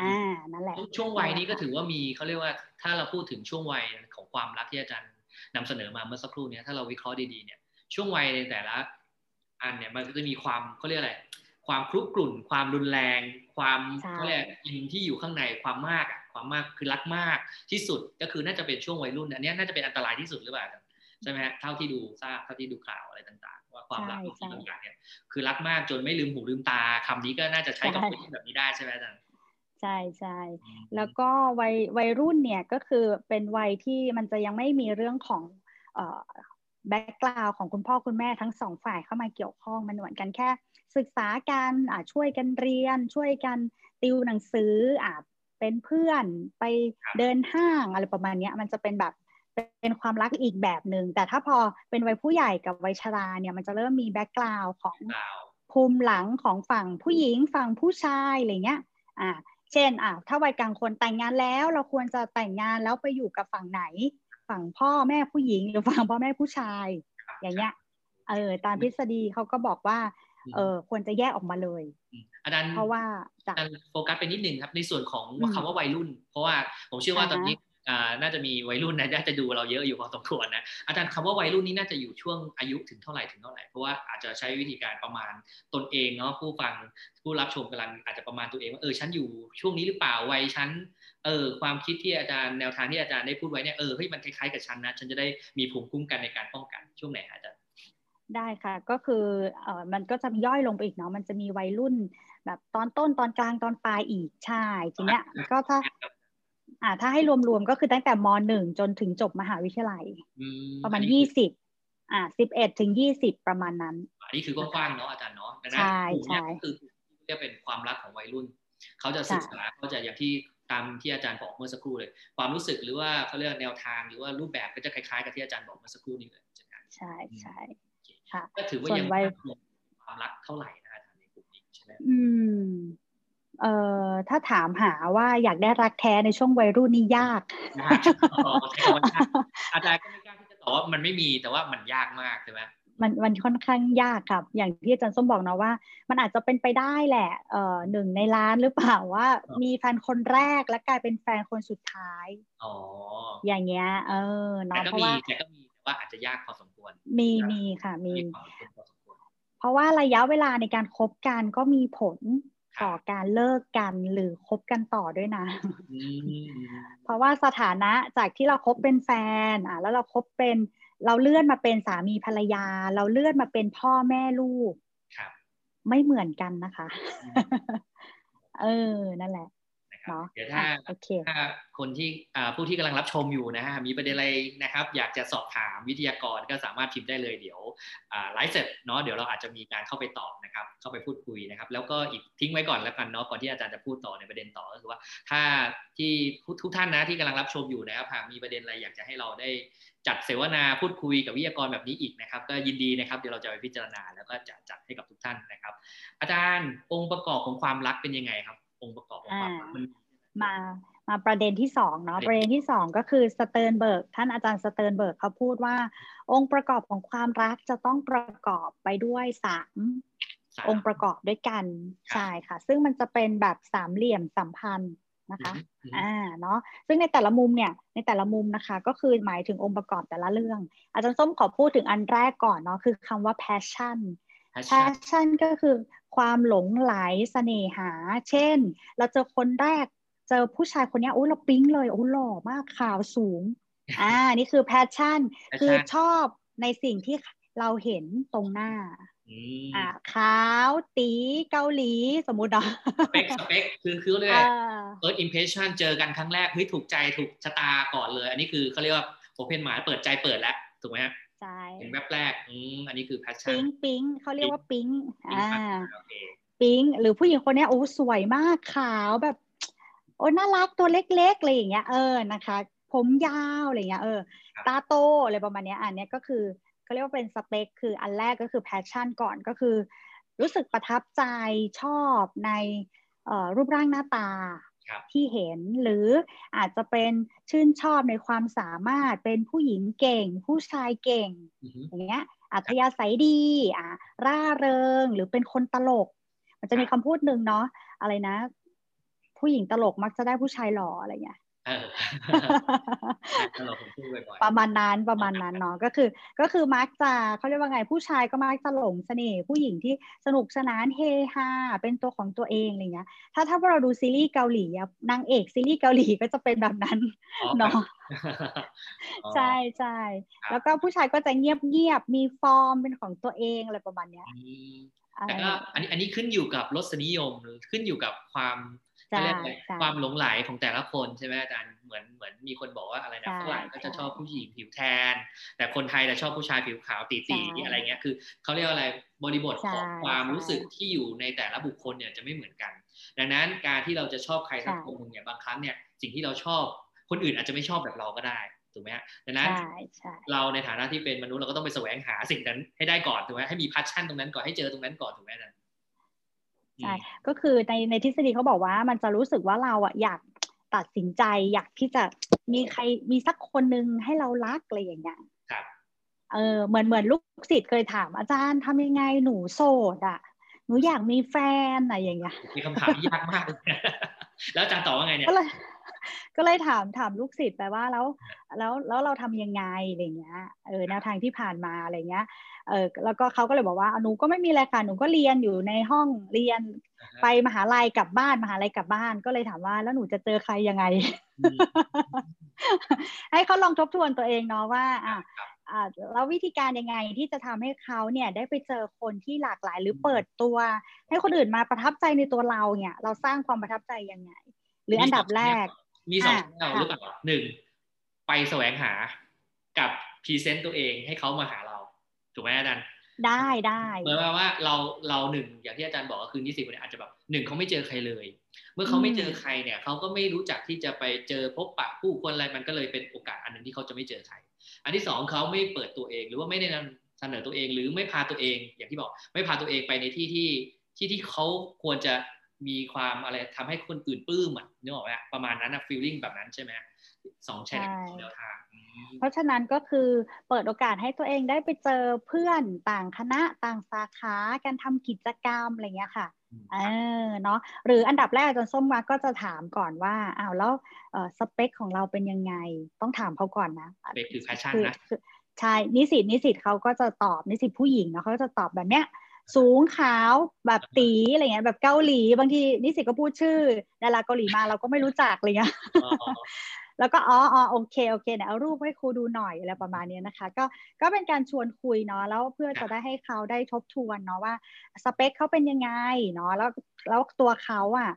อ่านั่นแหละ ช่วงวัยนี้ก็ถือว่ามีเขาเรียกว่าถ้าเราพูดถึงช่วงวัยของความรักที่อาจารย์นำเสนอมาเมื่อสักครู่เนี้ยถ้าเราวิเคราะห์ดีๆเนี่ยช่วงวัยในแต่ละอันเนี่ยมันก็จะมีความเขาเรียกอะไรความคลุกกลุ่น ความรุนแรง ความใช่เขาเรียกอินที่อยู่ข้างในความมากอะความมากคือรักมากที่สุดก็คือน่าจะเป็นช่วงวัยรุ่นอันเนี้ยน่าจะเป็นอันตรายที่สุดหรือเปล่าอาจารย์ ใช่ไหมฮะเท่าที่ดูทราบเท่าที่ดูข่าวอะไรต่างๆ ว่าความรักบางทีบางอย่างเนี่ยคือรักมากจนไม่ลืมหูลืมตาคำนี้ก็น่าจะใช้กับผู้หญิงแบบนี้ได้ใช่ไหมอาจารย์ใช่ใช่แล้วก็วัยวัยรุ่นเนี่ยก็คือเป็นวัยที่มันจะยังไม่มีเรื่องของbackground ของคุณพ่อคุณแม่ทั้งสองฝ่ายเข้ามาเกี่ยวข้องมันเหมือนกันแค่ ศึกษากันอ่าช่วยกันเรียน ช่วยกันติวหนังสืออ่าเป็นเพื่อนไปเดินห้างอะไรประมาณเนี้ยมันจะเป็นแบบ เป็นความรักอีกแบบหนึ่งแต่ถ้าพอเป็นวัยผู้ใหญ่กับวัยชราเนี่ยมันจะเริ่มมี background ของข่าวภูมิหลังของฝั่งผู้หญิงฝั่งผู้ชายอะไรเงี้ยอ่าเช่นอะถ้าวัยกลางคนแต่งงานแล้วเราควรจะแต่งงานแล้วไปอยู่กับฝั่งไหน ฝั่งพ่อแม่ผู้หญิงหรือฝั่งพ่อแม่ผู้ชาย อย่างเงี้ยเออตามทฤษฎีเขาก็บอกว่าเออควรจะแยกออกมาเลยอาจารย์เพราะว่าจากอาจารย์โฟกัสไปนิดหนึ่งครับในส่วนของอืมคำว่าวัยรุ่น เพราะว่าผมเชื่อว่าอ่าฮะตอนนี้อ่า น่าจะมีวัยรุ่นนะน่าจะดูเราเยอะอยู่พอสมควรนะอาจารย์คำว่าวัยรุ่นนี้น่าจะอยู่ช่วงอายุถึงเท่าไหร่ถึงเท่าไหร่เพราะว่าอาจจะใช้วิธีการประมาณตนเองเนาะผู้ฟังผู้รับชมกำลังอาจจะประมาณตัวเองว่าเออฉันอยู่ช่วงนี้หรือเปล่าวัยฉันเออความคิดที่อาจารย์แนวทางที่อาจารย์ได้พูดไว้เนี่ยเออเฮ้ยมันคล้ายๆกับฉันนะฉันจะได้มีภูมิคุ้มกันในการป้องกันช่วงไหนฮะอาจารย์ได้ค่ะก็คือเออมันก็จะย่อยลงไปอีกเนาะมันจะมีวัยรุ่นแบบตอนต้นตอนกลางตอนปลายอีกใช่ทีเนี้ยก็ถ้า อ่าถ้าให้รวมๆก็คือตั้งแต่มหนึ่งจนถึงจบมหาวิทยาลัยอืประมาณอันนี้ยี่สิบอ่าสิบเอ็ดถึงยี่สิบประมาณนั้น อันนี้คือกว้างๆเนาะอาจารย์เนาะดังนั้นใช่กลุ่มเนี้ยใช่ก็คือจะเป็นความรักของวัยรุ่น เขาจะศึกษาเขาจะอย่างที่ตามที่อาจารย์บอกเมื่อสักครู่เลย ความรู้สึกหรือว่าเขาเรียกแนวทางหรือว่ารูปแบบก็จะคล้ายๆกับที่อาจารย์บอกเมื่อสักครู่นี้เลยใช่ไหมครับใช่ใช่ค่ะก็ถือว่าส่วนยังวัยไม่รวมความรักเท่าไหร่นะอาจารย์ในกลุ่มนี้ใช่ไหมอืม เอ่อถ้าถามหาว่าอยากได้รักแท้ในช่วงวัยรุ่นนี่ยากยากอ๋อใช่คำว่ายากอาจารย์ก็ไม่กล้าที่จะตอบว่ามันไม่มีแต่ว่ามันยากมากใช่ไหมมันมันค่อนข้างยากครับ อย่างที่อาจารย์ส้มบอกนะว่า มันอาจจะเป็นไปได้แหละเอ่อหนึ่งในล้านหรือเปล่าว่า มีแฟนคนแรกและกลายเป็นแฟนคนสุดท้ายอ๋ออย่างเงี้ย เออแต่เนาะก็เพราะมีว่าแต่ก็มีแต่ว่าอาจจะยากพอสมควร มีมีค่ะมีมีความเป็นพอสมควรเพราะว่าระยะเวลาในการคบกันก็มีผลครับ ต่อการเลิกกันหรือคบกันต่อด้วยนะอืมเพราะว่าสถานะจากที่เราคบเป็นแฟนอะแล้วเราคบเป็นเราเลื่อนมาเป็นสามีภรรยา เราเลื่อนมาเป็นพ่อแม่ลูกครับไม่เหมือนกันนะคะอืมเออ นั่นแหละนะ ครับเนาะเดี๋ยวถ้าอะโอเคถ้าคนที่อ่าผู้ที่กำลังรับชมอยู่นะฮะมีประเด็นอะไรนะครับ อยากจะสอบถามวิทยากรก็สามารถพิมพ์ได้เลยเดี๋ยวอ่าไลฟ์เสร็จเนาะเดี๋ยวเราอาจจะมีการเข้าไปตอบนะครับ เข้าไปพูดคุยนะครับ แล้วก็อีกทิ้งไว้ก่อนแล้วกันเนาะก่อนที่อาจารย์จะพูดต่อในประเด็นต่อก็คือว่า ถ้าที่ทุกท่านนะที่กำลังรับชมอยู่นะครับหากมีประเด็นอะไรอยากจะให้เราได้จัดเสวนาพูดคุยกับวิทยากรแบบนี้อีกนะครับ ก็ยินดีนะครับเดี๋ยวเราจะไปพิจารณาแล้วก็จะจัดให้กับทุกท่านนะครับ อาจารย์องค์ประกอบของความรักเป็นยังไงครับ องค์ประกอบของความรักมันมามาประเด็นที่สองเนาะประเด็นที่สองก็คือสเติร์นเบิร์กท่านอาจารย์สเติร์นเบิร์กเขาพูดว่า องค์ประกอบของความรักจะต้องประกอบไปด้วยสามองค์ประกอบด้วยกันใช่ค่ะ ซึ่งมันจะเป็นแบบสามเหลี่ยมสัมพันธ์นะคะอ่าเนาะซึ่งในแต่ละมุมเนี่ยในแต่ละมุมนะคะ ก็คือหมายถึงองค์ประกอบแต่ละเรื่อง อาจารย์ส้มขอพูดถึงอันแรกก่อนเนาะคือคำว่า passion passion ก็คือ ความหลงไหลเสน่หา เช่น เราเจอคนแรกเจอผู้ชายคนนี้โอ้เราปิ๊งเลยโอ้หล่อมากขาวสูงอ่านี่คือ passion คือชอบในสิ่งที่เราเห็นตรงหน้าอ่าขาวตีเกาหลีสมมุติเนาะสเปคสเปคคือคือเรียก first impression เจอกันครั้งแรกเฮ้ยถูกใจถูกชะตาก่อนเลย อันนี้คือเขาเรียกว่า open หมายเปิดใจเปิดแล้ว ถูกไหมฮะ ใช่เห็นแวบแรกอืมอันนี้คือ passion ปิ๊งปิ๊งเขาเรียกว่าปิ๊งอ่าปิ๊งหรือผู้หญิงคนนี้โอ้สวยมากขาวแบบ โอ้น่ารักตัวเล็กๆอะไรอย่างเงี้ยเออนะคะ ผมยาวอะไรเงี้ยเออ ตาโตอะไรประมาณนี้อันนี้ก็คือเขาเรียกว่าเป็นสเปคคืออันแรกก็คือแพชชั่นก่อนก็คือ รู้สึกประทับใจชอบในรูปร่างหน้าตา ที่เห็นหรืออาจจะเป็นชื่นชอบในความสามารถเป็นผู้หญิงเก่ง ผู้ชายเก่งอย่างเงี้ยอัธยาศัยดีอะร่าเริงหรือเป็นคนตลก มันจะมีคำพูดหนึ่งเนาะอะไรนะ ผู้หญิงตลกมักจะได้ผู้ชายหล่ออะไรเงี้ย ประมาณนั้นประมาณนั้นเนาะก็คือ ก็คือมักจะเขาเรียกว่าไงผู้ชายก็มักจะหลงเสน่ห์ผู้หญิงที่สนุกสนานเฮฮาเป็นตัวของตัวเองอะไรเงี้ย ถ้าถ้าเราดูซีรีส์เกาหลีนางเอกซีรีส์เกาหลีก็จะเป็นแบบนั้นเนาะใช่ใช่แล้วก็ผู้ชายก็จะเงียบเงียบมีฟอร์มเป็นของตัวเองอะไรประมาณเนี้ยแต่ก็อันนี้อันนี้ขึ้นอยู่กับรสนิยมหรือขึ้นอยู่กับความ เรียกความหลงไหลของแต่ละคนใช่ไหมอาจารย์เหมือนเหมือนมีคนบอกว่าอะไรนะฝรั่งก็จะชอบผู้หญิงผิวแทน แต่คนไทยจะชอบผู้ชายผิวขาวตีตีอะไรเงี้ยคือเขาเรียกอะไรบริบทของความรู้สึกที่อยู่ในแต่ละบุคคลเนี่ยจะไม่เหมือนกัน ดังนั้นการที่เราจะชอบใครสักคนหนึ่งเนี่ยบางครั้งเนี่ยสิ่งที่เราชอบคนอื่นอาจจะไม่ชอบแบบเราก็ได้ถูกไหมดังนั้นเราในฐานะที่เป็นมนุษย์เราก็ต้องไปแสวงหาสิ่งนั้นให้ได้ก่อนถูกไหมให้มีพัชชั่นตรงนั้นก่อนให้เจอตรงนั้นก่อนถูกไหมอาจารย์ ใช่ก็คือในในทฤษฎีเขาบอกว่ามันจะรู้สึกว่าเราอะอยากตัดสินใจอยากที่จะมีใครมีสักคนนึงให้เรารักอะไรอย่างเงี้ยครับเออเหมือนเหมือนลูกศิษย์เคยถามอาจารย์ทำยังไงหนูโสดอะหนูอยากมีแฟนอะไรอย่างเงี้ยมีคำถามยากมากแล้วอาจารย์ตอบว่าไงเนี่ย ก็เลยก็เลยถามถามลูกศิษย์ไปว่าแล้วแล้วแล้วเราทำยังไงอะไรเงี้ยเออแนวทางที่ผ่านมาอะไรเงี้ยเออแล้วก็เขาก็เลยบอกว่าหนูก็ไม่มีอะไรค่ะหนูก็เรียนอยู่ในห้องเรียนไปมหาลัยกลับบ้านมหาลัยกลับบ้าน ก็เลยถามว่าแล้วหนูจะเจอใครยังไง ให้เขาลองทบทวนตัวเองเนาะว่าอ่าแล้ววิธีการยังไงที่จะทำให้เขาเนี่ยได้ไปเจอคนที่หลากหลายหรือเปิดตัว ให้คนอื่นมาประทับใจในตัวเราเนี่ย เราสร้างความประทับใจยังไง หรืออันดับแรก มีสองแนวหรือเปล่าหนึ่งไปแสวงหากับพรีเซนต์ตัวเองให้เขามาหาเรา ถูกไหมอาจารย์ได้ได้เหมือนว่าเราเราหนึ่งอย่างที่อาจารย์บอกก็คือนิสิตเนี่ยอาจจะแบบหนึ่งเขาไม่เจอใครเลย เมื่อเขาไม่เจอใครเนี่ยเขาก็ไม่รู้จักที่จะไปเจอพบปะผู้คนอะไรมันก็เลยเป็นโอกาสอันหนึ่งที่เขาจะไม่เจอใคร อันที่สองเขาไม่เปิดตัวเอง หรือว่าไม่ได้นำเสนอตัวเองหรือไม่พาตัวเองอย่างที่บอก ไม่พาตัวเองไปในที่ที่ที่ที่เขาควรจะ มีความอะไรทำให้คนอื่นปลื้มอะนึกออกไหมประมาณนั้นนะฟีลลิ่งแบบนั้นใช่ไหมสองแชร์แนวทาง เพราะฉะนั้นก็คือเปิดโอกาสให้ตัวเองได้ไปเจอเพื่อนต่างคณะต่างสาขาการทำกิจกรรมอะไรเงี้ยค่ะเออเนาะหรืออันดับแรกจนส้มมาก็จะถามก่อนว่าอ้าวแล้วสเปคของเราเป็นยังไง ต้องถามเขาก่อนนะสเปคคือแฟชั่นนะใช่นิสิตนิสิตเขาก็จะตอบนิสิตผู้หญิงเนาะเขาจะตอบแบบเนี้ย สูงขาวแบบตีอะไรเงี้ยแบบเกาหลีบางทีนิสิตก็พูดชื่อดาราเกาหลีมาเราก็ไม่รู้จักอะไรเงี้ยแล้วก็อ๋ออ๋อโอเคโอเคเนี่ยเอารูปให้ครูดูหน่อยอะไรประมาณนี้นะคะ ก็ก็เป็นการชวนคุยเนาะแล้วเพื่อจะได้ให้เขาได้ทบทวนเนาะว่าสเปคเขาเป็นยังไงเนาะแล้วแล้วตัวเขาอะ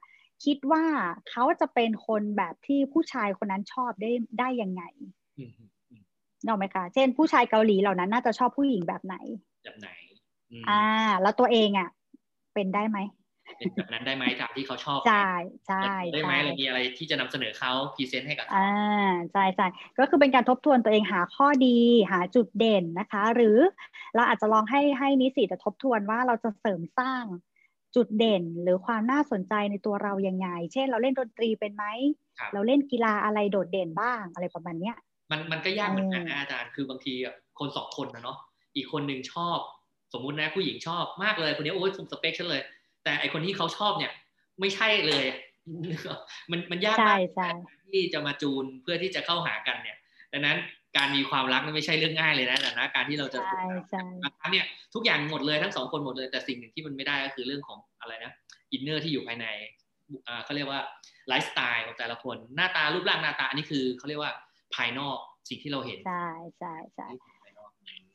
คิดว่าเขาจะเป็นคนแบบที่ผู้ชายคนนั้นชอบได้ได้ยังไงนอกไหมคะ เช่นผู้ชายเกาหลีเหล่านั้นน่าจะชอบผู้หญิงแบบไหนแบบไหน อ่า แล้วตัวเองอะ เป็นได้ไหมเป็นแบบนั้นได้ไหมจากที่เขาชอบใช่ใช่ได้ไหมเรามีอะไรที่จะนำเสนอเขาพรีเซนต์ให้กับอ่าใช่ใช่ก็คือเป็นการทบทวนตัวเองหาข้อดีหาจุดเด่นนะคะ หรือเราอาจจะลองให้ให้นิสิตทบทวนว่าเราจะเสริมสร้างจุดเด่นหรือความน่าสนใจในตัวเรายังไง เช่น เราเล่นดนตรีเป็นไหม เราเล่นกีฬาอะไรโดดเด่นบ้างอะไรประมาณเนี้ยมันมันก็ยากเหมือนกันอาจารย์คือบางทีคนสองคนนะเนาะอีกคนหนึ่งชอบ สมมุตินะผู้หญิงชอบมากเลยคนนี้โอ้ยถูกสเปคฉันเลย แต่ไอคนที่เขาชอบเนี่ย ไม่ใช่เลย มันมันยากมากที่จะมาจูนเพื่อที่จะเข้าหากันเนี่ย ดังนั้นการมีความรักไม่ใช่เรื่องง่ายเลยนะนะการที่เราจะบางครั้งเนี่ยทุกอย่างหมดเลยทั้งสองคนหมดเลยแต่สิ่งหนึ่งที่มันไม่ได้ก็คือเรื่องของอะไรนะinner ที่อยู่ภายในเขาเรียกว่าไลฟ์สไตล์ของแต่ละคนหน้าตารูปร่างหน้าตาอันนี้คือเขาเรียกว่าภายนอกสิ่งที่เราเห็นใช่ใช่ใช่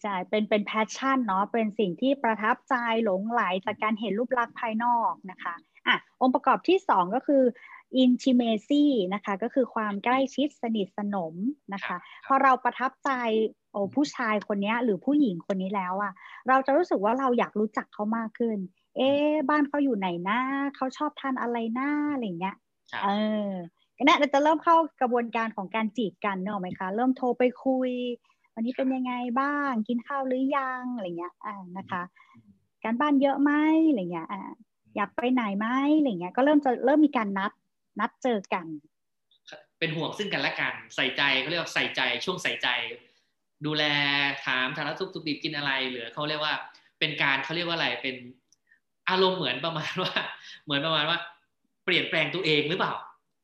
ใช่เป็นเป็น passion เนาะเป็นสิ่งที่ประทับใจหลงใหลจากการเห็นรูปลักษณ์ภายนอกนะคะอะองค์ประกอบที่สองก็คือ intimacy นะคะก็คือความใกล้ชิดสนิทสนมนะคะพอเราประทับใจโอ้ผู้ชายคนนี้หรือผู้หญิงคนนี้แล้วอะเราจะรู้สึกว่าเราอยากรู้จักเขามากขึ้น เอ๊บ้านเขาอยู่ไหนนะเขาชอบทานอะไรนะอะไรเงี้ยเออเนี่ยเราจะเริ่มเข้ากระบวนการของการจีบกันเนอะไหมคะ เริ่มโทรไปคุย วันนี้เป็นยังไงบ้างกินข้าวหรือยังอะไรเงี้ยอ่านะคะ การบ้านเยอะไหมอะไรเงี้ยอ่าอยากไปไหนไหมอะไรเงี้ยก็เริ่มจะเริ่มมีการนัดนัดเจอกัน เป็นห่วงซึ่งกันและกันใส่ใจเขาเรียกว่าใส่ใจช่วงใส่ใจ ดูแลถามสารทุกทุกดิบกินอะไรหรือเขาเรียกว่า เป็นการเขาเรียกว่าอะไรเป็นอารมณ์เหมือนประมาณว่า เหมือนประมาณว่า เปลี่ยนแปลงตัวเองหรือเปล่า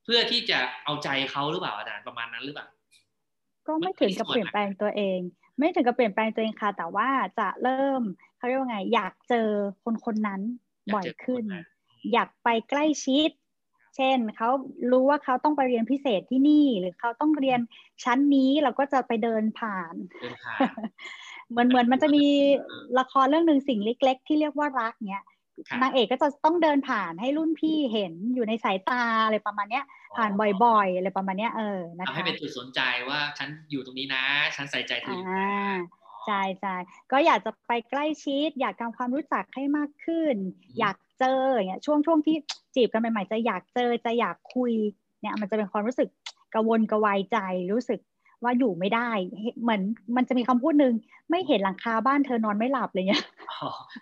เพื่อที่จะเอาใจเขาหรือเปล่าอาจารย์ประมาณนั้นหรือเปล่า ก็ไม่ถึงกับเปลี่ยนแปลงตัวเอง ไม่ถึงกับเปลี่ยนแปลงตัวเองค่ะ แต่ว่าจะเริ่มเขาเรียกว่าไง อยากเจอคนคนนั้นบ่อยขึ้น อยากไปใกล้ชิด เช่นเขารู้ว่าเขาต้องไปเรียนพิเศษที่นี่ หรือเขาต้องเรียนชั้นนี้เราก็จะไปเดินผ่าน เหมือนเหมือนมันจะมีละครเรื่องหนึ่งสิ่งเล็ก ๆ ที่เรียกว่ารักเนี้ยนางเอกก็จะต้องเดินผ่านให้รุ่นพี่เห็นอยู่ในสายตาอะไรประมาณเนี้ย ผ่านบ่อยๆอะไรประมาณเนี้ยเออนะคะให้เป็นจุดสนใจว่าฉันอยู่ตรงนี้นะ ฉันใส่ใจเธอใช่ใช่ก็อยากจะไปใกล้ชิด อยากทำความรู้จักให้มากขึ้น อยากเจออย่างเงี้ยช่วงช่วงที่จีบกันใหม่ๆจะอยากเจอจะอยากคุยเนี่ยมันจะเป็นความรู้สึกกระวนกระวายใจรู้สึก ว่าอยู่ไม่ได้ เหมือนมันจะมีคำพูดหนึ่งไม่เห็นหลังคาบ้านเธอนอนไม่หลับเลยเนี่ย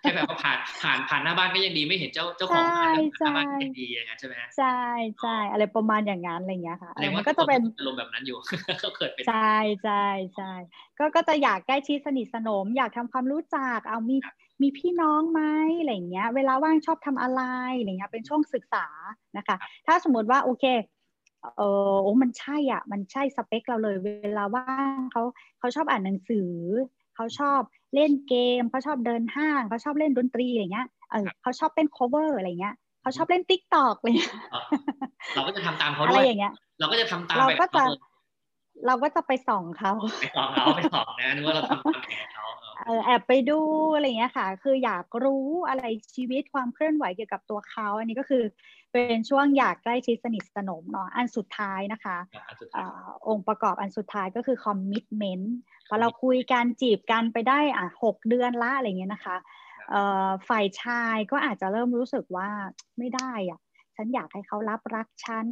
แค่แบบว่าผ่านผ่านผ่านหน้าบ้านก็ยังดีไม่เห็นเจ้าเจ้าของบ้านหน้าบ้านยังดีอย่างนั้นใช่ไหมใช่ใช่อะไรประมาณอย่างนั้นอะไรเงี้ยค่ะมันก็จะเป็นอารมณ์แบบนั้นอยู่ก็เกิดเป็นใช่ใช่ใช่ก็ก็จะอยากใกล้ชิดสนิทสนม อยากทำความรู้จักเอามีมีพี่น้องไหมอะไรเงี้ย เวลาว่างชอบทำอะไรอะไรเงี้ยเป็นช่วงศึกษานะคะ ถ้าสมมติว่าโอเค เออโอ้มันใช่อะ มันใช่สเปคเราเลย เวลาว่างเขาเขาชอบอ่านหนังสือ เขาชอบเล่นเกม เขาชอบเดินห้าง เขาชอบเล่นดนตรีอะไรเงี้ย เออเขาชอบเต้น cover อะไรเงี้ย เขาชอบเล่นติ๊กตอกเลยเราก็จะทำตามเขาด้วยอะไรอย่างเงี้ย เราก็จะทำตามเราก็จะเราก็จะไปส่องเขาไปส่องเขาไปส่องนะนึกว่าเราทำตามแผนเขาเออ แอบไปดูอะไรเงี้ยค่ะ คืออยากรู้อะไรชีวิตความเคลื่อนไหวเกี่ยวกับตัวเขา อันนี้ก็คือเป็นช่วงอยากใกล้ชิดสนิทสนมเนาะอันสุดท้ายนะคะอองค์ประกอบอันสุดท้ายก็คือคอมมิชเมนต์พอเราคุยกันจีบกันไปได้อะหกเดือนละอะไรเงี้ยนะคะฝ่ายชายก็อาจจะเริ่มรู้สึกว่าไม่ได้อะฉันอยากให้เขารับรักฉัน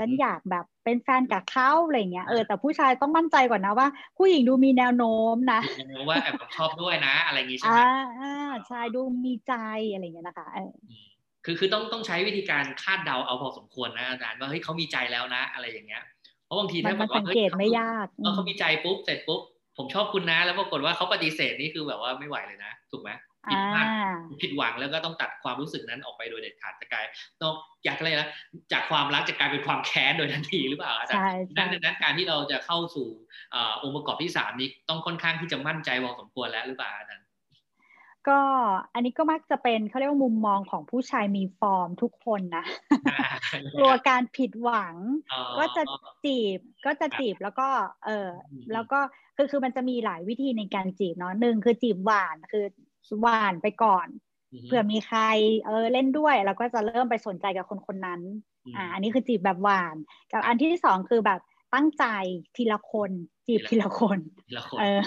ฉันอยากแบบเป็นแฟนกับเขาอะไรเงี้ยเออแต่ผู้ชายต้องมั่นใจก่อนนะว่า ผู้หญิงดูมีแนวโน้มนะว่าแอบชอบด้วยนะ อะไรอย่างงี้ใช่ไหมอ่าใช่ดูมีใจอะไรเงี้ยนะคะเออคือคือต้องต้องใช้วิธีการคาดเดาเอาพอสมควรนะอาจารย์ว่าเฮ้ยเขามีใจแล้วนะ อะไรอย่างเงี้ยเพราะบางทีถ้าแบบว่าเฮ้ยไม่ยากเขามีใจปุ๊บเสร็จปุ๊บผมชอบคุณนะ แล้วปรากฏว่าเขาปฏิเสธนี่คือแบบว่าไม่ไหวเลยนะ ถูกไหม ผิดพลาดผิดหวังแล้วก็ต้องตัดความรู้สึกนั้นออกไปโดยเด็ดขาดจะกลายต้องอยากอะไรนะจากความรักจะกลายเป็นความแค้นโดยทันทีหรือเปล่าอาจารย์ดังนั้นการที่เราจะเข้าสู่องค์ประกอบที่สามนี้ต้องค่อนข้างที่จะมั่นใจพอสมควรแล้วหรือเปล่าอาจารย์ก็อันนี้ก็มักจะเป็นเขาเรียกว่ามุมมองของผู้ชายมีฟอร์มทุกคนนะกลัวการผิดหวัง ก็จะจีบก็จะจีบแล้วก็ เออแล้วก็คือคือมันจะมีหลายวิธีในการจีบเนาะหนึ่งคือจีบหวานคือ หวานไปก่อน เผื่อมีใครเออเล่นด้วยเราก็จะเริ่มไปสนใจกับคนคนนั้นอ่าอันนี้คือจีบแบบหวาน กับอันที่สองคือแบบตั้งใจทีละคนจีบทีละคนเออ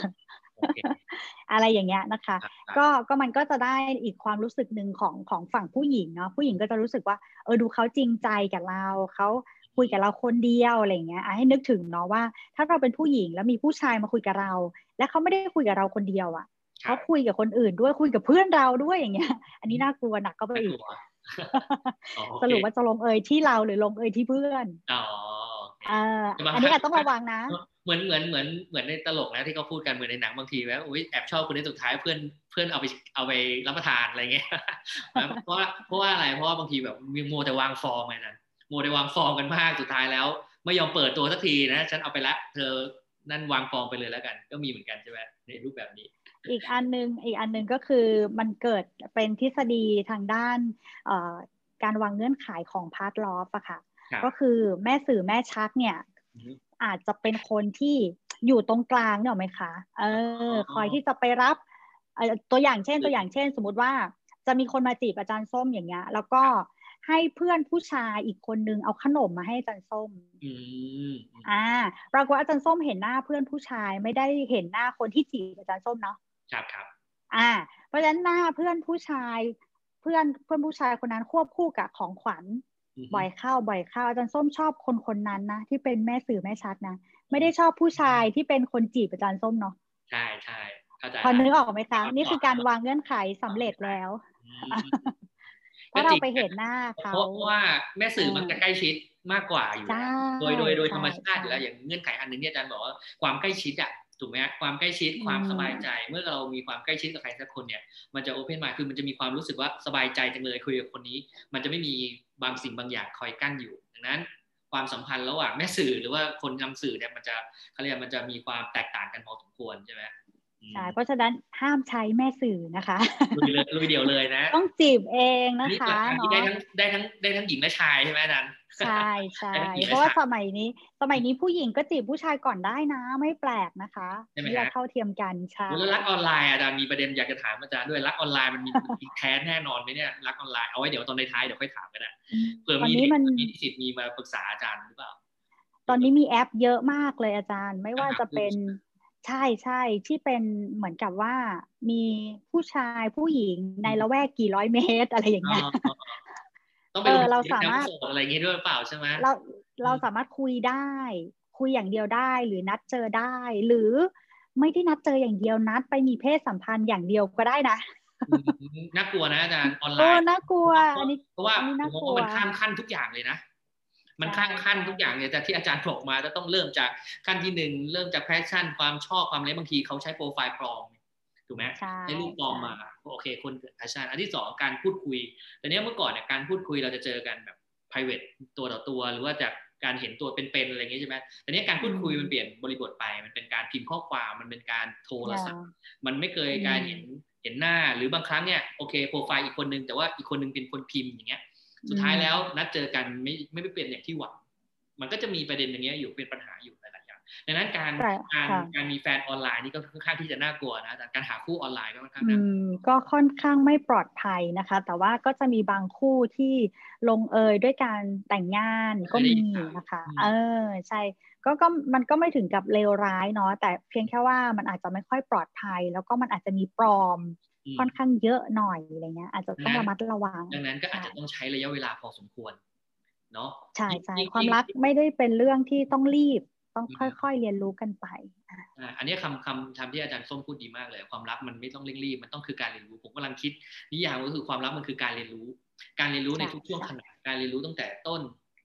อะไรอย่างเงี้ยนะคะ ก็ก็มันก็จะได้อีกความรู้สึกหนึ่งของของฝั่งผู้หญิงเนาะผู้หญิงก็จะรู้สึกว่าเออดูเขาจริงใจกับเราเขาคุยกับเราคนเดียวอะไรเงี้ยให้นึกถึงเนาะว่า ถ้าเราเป็นผู้หญิงแล้วมีผู้ชายมาคุยกับเรา และเขาไม่ได้คุยกับเราคนเดียวอะ่ะ เขาคุยกับคนอื่นด้วยคุยกับเพื่อนเราด้วยอย่างเงี้ย อันนี้น่ากลัวหนักก็ไปอีกสรุปว่าจะลงเอยที่เราหรือลงเอยที่เพื่อนอ๋ออันนี้อาจต้องระวังนะเหมือนเหมือนเหมือนเหมือนในตลกนะที่เขาพูดกันเหมือนในหนังบางทีว่าอุ้ยแอบชอบคนนี้สุดท้ายเพื่อนเพื่อนเอาไปเอาไปรับประทานอะไรเงี้ยเพราะว่าเพราะว่าอะไรเพราะว่าบางทีแบบมีโมแต่วางฟอร์มไงนั้นโมแต่วางฟอร์มกันมากสุดท้ายแล้ว ไม่ยอมเปิดตัวสักทีนะฉันเอาไปละเธอนั่นวางฟอร์มไปเลยแล้วกัน ก็มีเหมือนกันใช่ไหมในรูปแบบนี้ อีกอันนึงอีกอันนึงก็คือมันเกิดเป็นทฤษฎีทางด้านการวางเงื่อนไขของพาร์ทลอฟอะค่ะ ก็คือแม่สื่อแม่ชักเนี่ย อาจจะเป็นคนที่อยู่ตรงกลางเนี่ยไหมคะ เออ คอยที่จะไปรับตัวอย่างเช่นตัวอย่างเช่น สมมติว่าจะมีคนมาจีบอาจารย์ส้มอย่างเงี้ย แล้วก็ให้เพื่อนผู้ชายอีกคนนึงเอาขนมมาให้อาจารย์ส้มอ่าปรากฏอาจารย์ส้มเห็นหน้าเพื่อนผู้ชายไม่ได้เห็นหน้าคนที่จีบอาจารย์ส้มเนาะ ครับครับ อ่า เพราะฉะนั้นหน้าเพื่อนผู้ชาย เพื่อนเพื่อนผู้ชายคนนั้นควบคู่กับของขวัญ บ่อยเข้าบ่อยเข้าอาจารย์ส้มชอบคนคนนั้นนะที่เป็นแม่สื่อแม่ชัดนะไม่ได้ชอบผู้ชายที่เป็นคนจีบอาจารย์ส้มเนาะใช่ใช่พอนึกออกไหมคะนี่คือการวางเงื่อนไขสำเร็จแล้วเพราะเราไปเห็นหน้าเขาเพราะว่าแม่สื่อมันจะใกล้ชิดมากกว่าอยู่โดยโดยโดยธรรมชาติอยู่แล้วอย่างเงื่อนไขอันนึงเนี่ยอาจารย์บอกว่าความใกล้ชิดอะ ถูกไหมความใกล้ชิดความสบายใจ เมื่อเรามีความใกล้ชิดกับใครสักคนเนี่ยมันจะโอเพนมาคือมันจะมีความรู้สึกว่าสบายใจจังเลยคุยกับคนนี้ มันจะไม่มีบางสิ่งบางอย่างคอยกั้นอยู่ ดังนั้น ความสัมพันธ์ระหว่างแม่สื่อหรือว่าคนนำสื่อเนี่ยมันจะเขาเรียกมันจะมีความแตกต่างกันพอสมควรใช่ไหมใช่เพราะฉะนั้นห้ามใช้แม่สื่อนะคะลุยเลยลุยเดียวเลยนะ ต้องจีบเองนะคะเนาะได้ทั้งได้ทั้งได้ทั้งหญิงและชายใช่ไหมนัน ใช่ใช่เพราะว่าสมัยนี้ สมัยนี้ผู้หญิงก็จีบผู้ชายก่อนได้นะ ไม่แปลกนะคะเพื่อเท่าเทียมกันใช่แล้วรักออนไลน์อาจารย์มีประเด็นอยากจะถามอาจารย์ด้วยรักออนไลน์มันมีแท้แน่นอนไหมเนี่ยรักออนไลน์เอาไว้เดี๋ยวตอนในท้ายเดี๋ยวค่อยถามก็ได้เผื่อมีมีสิทธิ์มีมาปรึกษาอาจารย์หรือเปล่า ตอนนี้มีแอปเยอะมากเลยอาจารย์ ไม่ว่าจะเป็นใช่ใช่ที่เป็นเหมือนกับว่ามีผู้ชายผู้หญิงในละแวกกี่ร้อยเมตร อะไรอย่างเงี้ย ต้องไปเราสามารถอะไรเงี้ยด้วยเปล่าใช่ไหมเราเราสามารถคุยได้ คุยอย่างเดียวได้หรือนัดเจอได้ หรือไม่ได้นัดเจออย่างเดียวนัดไปมีเพศสัมพันธ์อย่างเดียวก็ได้นะน่ากลัวนะอาจารย์ออนไลน์น่ากลัวอันนี้เพราะว่าผมว่ามันข้ามขั้นทุกอย่างเลยนะมันข้างขั้นทุกอย่างเนี่ยแต่ที่อาจารย์บอกมาจะต้องเริ่มจากขั้นที่หนึ่งเริ่มจาก passion ความชอบความอะไรบางทีเขาใช้โปรไฟล์ปลอม ถูกไหมใช้รูปปลอมมาโอเค คนเกิด passion อันที่สองการพูดคุยแต่เนี้ยเมื่อก่อนเนี่ยการพูดคุยเราจะเจอกันแบบ private ตัวต่อตัว หรือว่าจากการเห็นตัวเป็นๆอะไรอย่างเงี้ยใช่ไหมแต่เนี้ยการพูดคุยมันเปลี่ยนบริบทไป มันเป็นการพิมพ์ข้อความมันเป็นการโทรศัพท์ มันไม่เคยการเห็นเห็นหน้าหรือบางครั้งเนี่ยโอเคโปรไฟล์อีกคนนึงแต่ว่าอีกคนนึงเป็นคนพิมพ์อย่างเงี้ย สุดท้ายแล้วนัดเจอกันไม่ไม่เปลี่ยนอย่างที่หวังมันก็จะมีประเด็นอย่างเงี้ยอยู่เป็นปัญหาอยู่ ดังนั้นการการการมีแฟนออนไลน์นี่ก็ค่อนข้างที่จะน่ากลัวนะแต่การหาคู่ออนไลน์ก็ค่อนข้างน่ากลัวก็ค่อนข้างไม่ปลอดภัยนะคะ แต่ว่าก็จะมีบางคู่ที่ลงเอยด้วยการแต่งงานก็มีนะคะ เออใช่ก็ก็มันก็ไม่ถึงกับเลวร้ายเนาะแต่เพียงแค่ว่ามันอาจจะไม่ค่อยปลอดภัย แล้วก็มันอาจจะมีปลอมค่อนข้างเยอะหน่อยอะไรเงี้ยอาจจะต้องระมัดระวัง ดังนั้นก็อาจจะต้องใช้ระยะเวลาพอสมควรเนาะใช่ใช่ความรักไม่ได้เป็นเรื่องที่ต้องรีบ ต้องค่อยๆเรียนรู้กันไปอันนี้คำคำทำที่อาจารย์ส้มพูดดีมากเลย ความรักมันไม่ต้องเร่งรีบมันต้องคือการเรียนรู้ผมกำลังคิดนิยามก็คือความรักมันคือการเรียนรู้ การเรียนรู้ในทุกช่วงขณะการเรียนรู้ตั้งแต่ต้น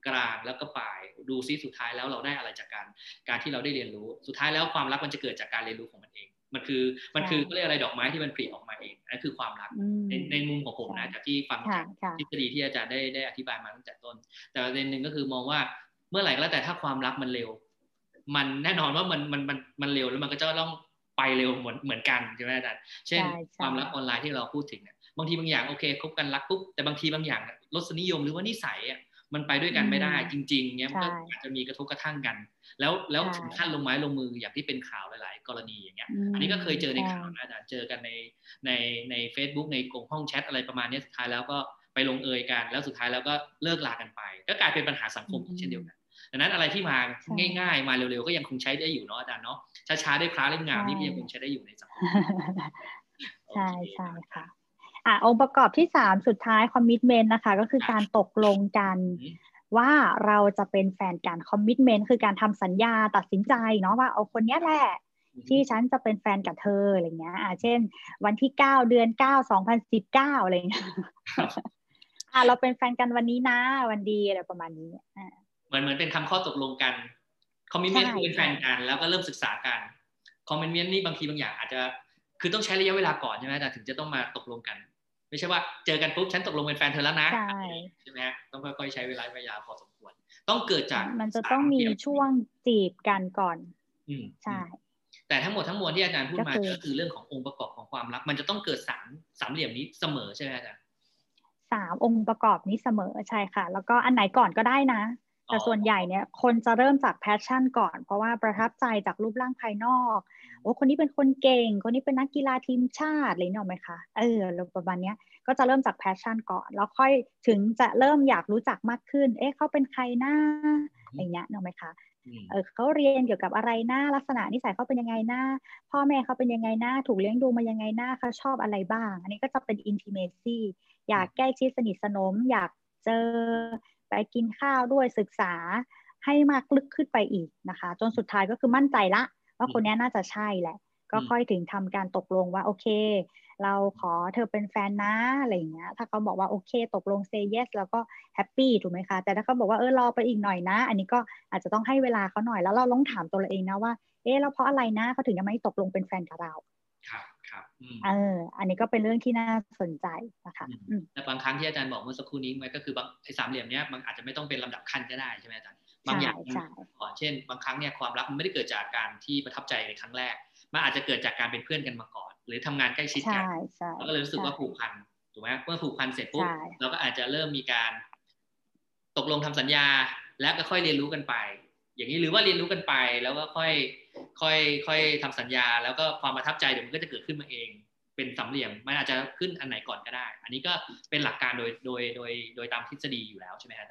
กลางแล้วก็ปลายดูซิสุดท้ายแล้วเราได้อะไรจากการการที่เราได้เรียนรู้ สุดท้ายแล้วความรักมันจะเกิดจากการเรียนรู้ของมันเอง มันคือมันคือก็เรียกอะไรดอกไม้ที่มันผลิออกมาเองนั่นคือความรักในในมุมของผมนะจากที่ฟังจากทฤษฎีที่อาจารย์ได้ได้อธิบายมาตั้งแต่ต้น แต่ประเด็นหนึ่งก็คือมองว่าเมื่อไหร่ก็แล้วแต่ถ้าความรักมันเร็ว มันแน่นอนว่ามันมันมันมันเร็วแล้วมันก็จะต้องไปเร็วเหมือนเหมือนกันใช่ไหมอาจารย์เช่นความรักออนไลน์ที่เราพูดถึงเนี่ยบางทีบางอย่างโอเคคบกันรักปุ๊บแต่บางทีบางอย่างรสนิยมหรือว่านิสัยอะมันไปด้วยกันไม่ได้จริงๆเนี้ยมันก็อาจจะมีกระทบกระทั่งกัน แล้วแล้วถึงขั้นลงไม้ลงมืออย่างที่เป็นข่าวหลาย ๆ กรณีอย่างเงี้ย อันนี้ก็เคยเจอในข่าวนะอาจารย์เจอกันในในใน Facebook ในกลุ่มห้องแชทอะไรประมาณนี้สุดท้ายแล้วก็ไปลงเอยกัน แล้วสุดท้ายแล้วก็เลิกลากันไป ก็กลายเป็นปัญหาสังคมเช่นเดียวกัน ดังนั้นอะไรที่มาง่าย ๆ มาเร็วๆก็ยังคงใช้ได้อยู่เนาะอาจารย์เนาะช้าๆได้พระเล่มงามนี่ยังคงใช้ได้อยู่ในสังคมใช่ใช่ค่ะอะองค์ประกอบที่สามสุดท้ายคอมมิชเมนต์นะคะ ก็คือการตกลงกันว่าเราจะเป็นแฟนกัน commitment คือการทำสัญญาตัดสินใจเนาะว่าเอาคนนี้แหละที่ฉันจะเป็นแฟนกับเธออะไรเงี้ยอ่าเช่น วันที่เก้าเดือนเก้าสองพันสิบเก้าอะไรเงี้ยอ่าเราเป็นแฟนกันวันนี้นะ วันดีอะไรประมาณนี้อ่า เหมือนเหมือนเป็นคำข้อตกลงกัน commitment คือเป็นแฟนกันแล้วก็เริ่มศึกษากัน commitment นี่บางทีบางอย่างอาจจะคือต้องใช้ระยะเวลาก่อนใช่ไหมแต่ถึงจะต้องมาตกลงกัน ไม่ใช่ว่าเจอกันปุ๊บฉันตกลงเป็นแฟนเธอแล้วนะใช่ใช่ไหมต้องค่อยๆใช้เวลาเวลาพอสมควร ต้องเกิดจากมันจะต้องมีช่วงจีบกันก่อน อืมใช่แต่ทั้งหมดทั้งมวลที่อาจารย์พูดมาก็คือเรื่องขององค์ประกอบของความรัก มันจะต้องเกิดสามสามเหลี่ยมนี้เสมอใช่ไหมอาจารย์สามองค์ประกอบนี้เสมอใช่ค่ะ แล้วก็อันไหนก่อนก็ได้นะ แต่ส่วนใหญ่เนี่ยคนจะเริ่มจากแพชชั่นก่อน เพราะว่าประทับใจจากรูปร่างภายนอกโอ้คนนี้เป็นคนเก่ง คนนี้เป็นนักกีฬาทีมชาติอะไรนี่หรอไหมคะเออประมาณนี้ก็จะเริ่มจาก passion ก่อน แล้วค่อยถึงจะเริ่มอยากรู้จักมากขึ้น เอ๊ะเขาเป็นใครหน้าอะไรเงี้ยเนอะไหมคะเออเขาเรียนเกี่ยวกับอะไรหน้าลักษณะนิสัยเขาเป็นยังไงหน้าพ่อแม่เขาเป็นยังไงหน้าถูกเลี้ยงดูมายังไงหน้าเขาชอบอะไรบ้าง อันนี้ก็จะเป็น intimacy อยากใกล้ชิดสนิทสนม อยากเจอ ไปกินข้าวด้วยศึกษาให้มากลึกขึ้นไปอีกนะคะ จนสุดท้ายก็คือมั่นใจละ ว่าคนนี้น่าจะใช่แหละ ก็ค่อยถึงทำการตกลงว่าโอเค เราขอเธอเป็นแฟนนะอะไรอย่างเงี้ย ถ้าเขาบอกว่าโอเค ตกลง say yes แล้วก็ happy ถูกไหมคะ แต่ถ้าเขาบอกว่าเออรอไปอีกหน่อยนะ อันนี้ก็อาจจะต้องให้เวลาเขาหน่อยแล้วเราลองถามตัวเราเองนะว่า เออแล้วเพราะอะไรนะเขาถึงยังไม่ตกลงเป็นแฟนกับเราครับครับ เอออันนี้ก็เป็นเรื่องที่น่าสนใจนะคะแต่บางครั้งที่อาจารย์บอกเมื่อสักครู่นี้มันก็คือบางไอ้สามเหลี่ยมเนี้ยมันอาจจะไม่ต้องเป็นลำดับขั้นก็ได้ใช่ไหมอาจารย์บางอย่างก่อนเช่น บางครั้งเนี่ยความรักมันไม่ได้เกิดจากการที่ประทับใจในครั้งแรก มันอาจจะเกิดจากการเป็นเพื่อนกันมาก่อน หรือทำงานใกล้ชิดกันแล้วก็เลยรู้สึกว่าผูกพันถูกไหมเมื่อผูกพันเสร็จปุ๊บเราก็อาจจะเริ่มมีการ ตกลงทำสัญญา แล้วก็ค่อยเรียนรู้กันไป อย่างนี้หรือว่าเรียนรู้กันไปแล้วก็ค่อย ค่อยค่อยทำสัญญา แล้วก็ความประทับใจเดี๋ยวมันก็จะเกิดขึ้นมาเอง เป็นสามเหลี่ยมมันอาจจะขึ้นอันไหนก่อนก็ได้ อันนี้ก็เป็นหลักการโดยโดยโดยโดยตามทฤษฎีอยู่แล้วใช่ไหมครับ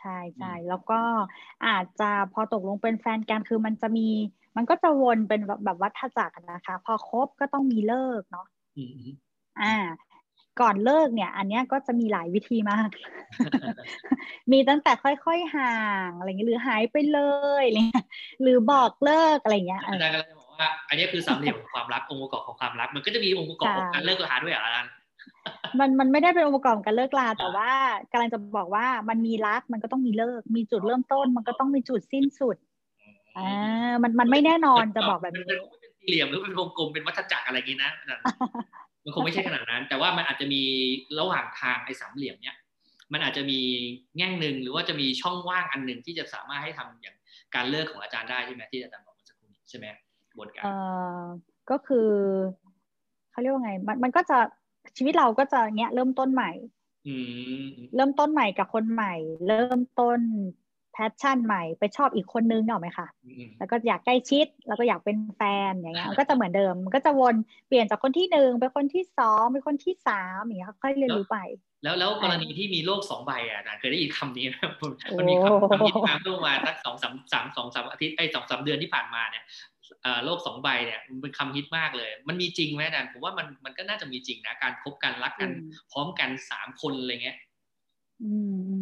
ใช่ใช่แล้วก็อาจจะพอตกลงเป็นแฟนกันคือมันจะมีมันก็จะวนเป็นแบบวัฏจักรนะคะ พอครบก็ต้องมีเลิกเนาะอ่า ก่อนเลิกเนี่ย อันนี้ก็จะมีหลายวิธีมาก มีตั้งแต่ค่อยๆห่างอะไรเงี้ยหรือหายไปเลยอะไรเงี้ยหรือบอกเลิกอะไรเงี้ยอาจารย์ก็จะบอกว่าอันนี้คือสามเหลี่ยมของความรักองค์ประกอบของความรัก มันก็จะมีองค์ประกอบของการเลิกลาด้วยอะอาจารย์มันมันไม่ได้เป็นองค์ประกอบการเลิกลาแต่ว่ากำลังจะบอกว่ามันมีรักมันก็ต้องมีเลิก มีจุดเริ่มต้น มันก็ต้องมีจุดสิ้นสุดอ่ามันมันไม่แน่นอนจะบอกแบบนี้เป็นสี่เหลี่ยมหรือเป็นวงกลมเป็นวัฏจักรอะไรกี้นะ มันคงไม่ใช่ขนาดนั้น แต่ว่ามันอาจจะมีระหว่างทางไอ้สามเหลี่ยมเนี้ยมันอาจจะมีแง่งหนึ่งหรือว่าจะมีช่องว่างอันหนึ่งที่จะสามารถให้ทำอย่างการเลิกของอาจารย์ได้ใช่ไหมที่อาจารย์บอกเมื่อสักครู่ใช่ไหมบนการเอ่อก็คือเขาเรียกว่าไง มันมันก็จะชีวิตเราก็จะเงี้ยเริ่มต้นใหม่เริ่มต้นใหม่กับคนใหม่ เริ่มต้น passion ใหม่ไปชอบอีกคนนึงเนอะไหมคะแล้วก็อยากใกล้ชิดแล้วก็อยากเป็นแฟนอย่างเงี้ยก็จะเหมือนเดิมมันก็จะวนเปลี่ยนจากคนที่หนึ่งเป็นคนที่สองเป็นคนที่สามอย่างเงี้ยค่อยเรียนรู้ไป แล้วแล้วกรณีที่มีโลกสองใบอะเคยได้ยินคำนี้ไหมมันมีคำนี้มาเมื่อมาสักสองสามสามสองสามอาทิตย์ไอ้สองสามเดือนที่ผ่านมาเนี่ยโลกสองใบเนี่ยมันเป็นคำฮิตมากเลย มันมีจริงไหมอาจารย์ผมว่ามันมันก็น่าจะมีจริงนะการคบกันรักกัน พร้อมกันสามคนอะไรเงี้ย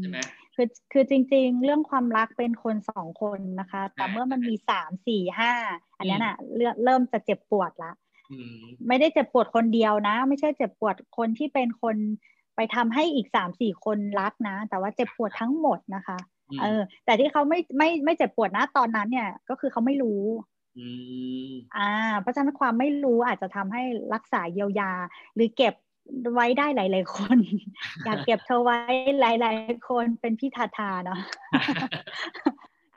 ใช่ไหม คือคือจริง ๆ เรื่องความรักเป็นคนสองคนนะคะ แต่เมื่อมันมีสามสี่ห้าอันนี้น่ะเริ่มจะเจ็บปวดละไม่ได้เจ็บปวดคนเดียวนะ ไม่ใช่เจ็บปวดคนที่เป็นคนไปทำให้อีกสามสี่คนรักนะ แต่ว่าเจ็บปวดทั้งหมดนะคะ เออ แต่ที่เขาไม่ไม่ไม่เจ็บปวดนะตอนนั้นเนี่ย ก็คือเขาไม่รู้อ่า เพราะฉะนั้นความไม่รู้อาจจะทำให้รักษาเยียวยา หรือเก็บ ไว้ได้หลาย ๆ คน อยากเก็บเธอไว้หลาย ๆ คนเป็นพี่ทาทาเนาะ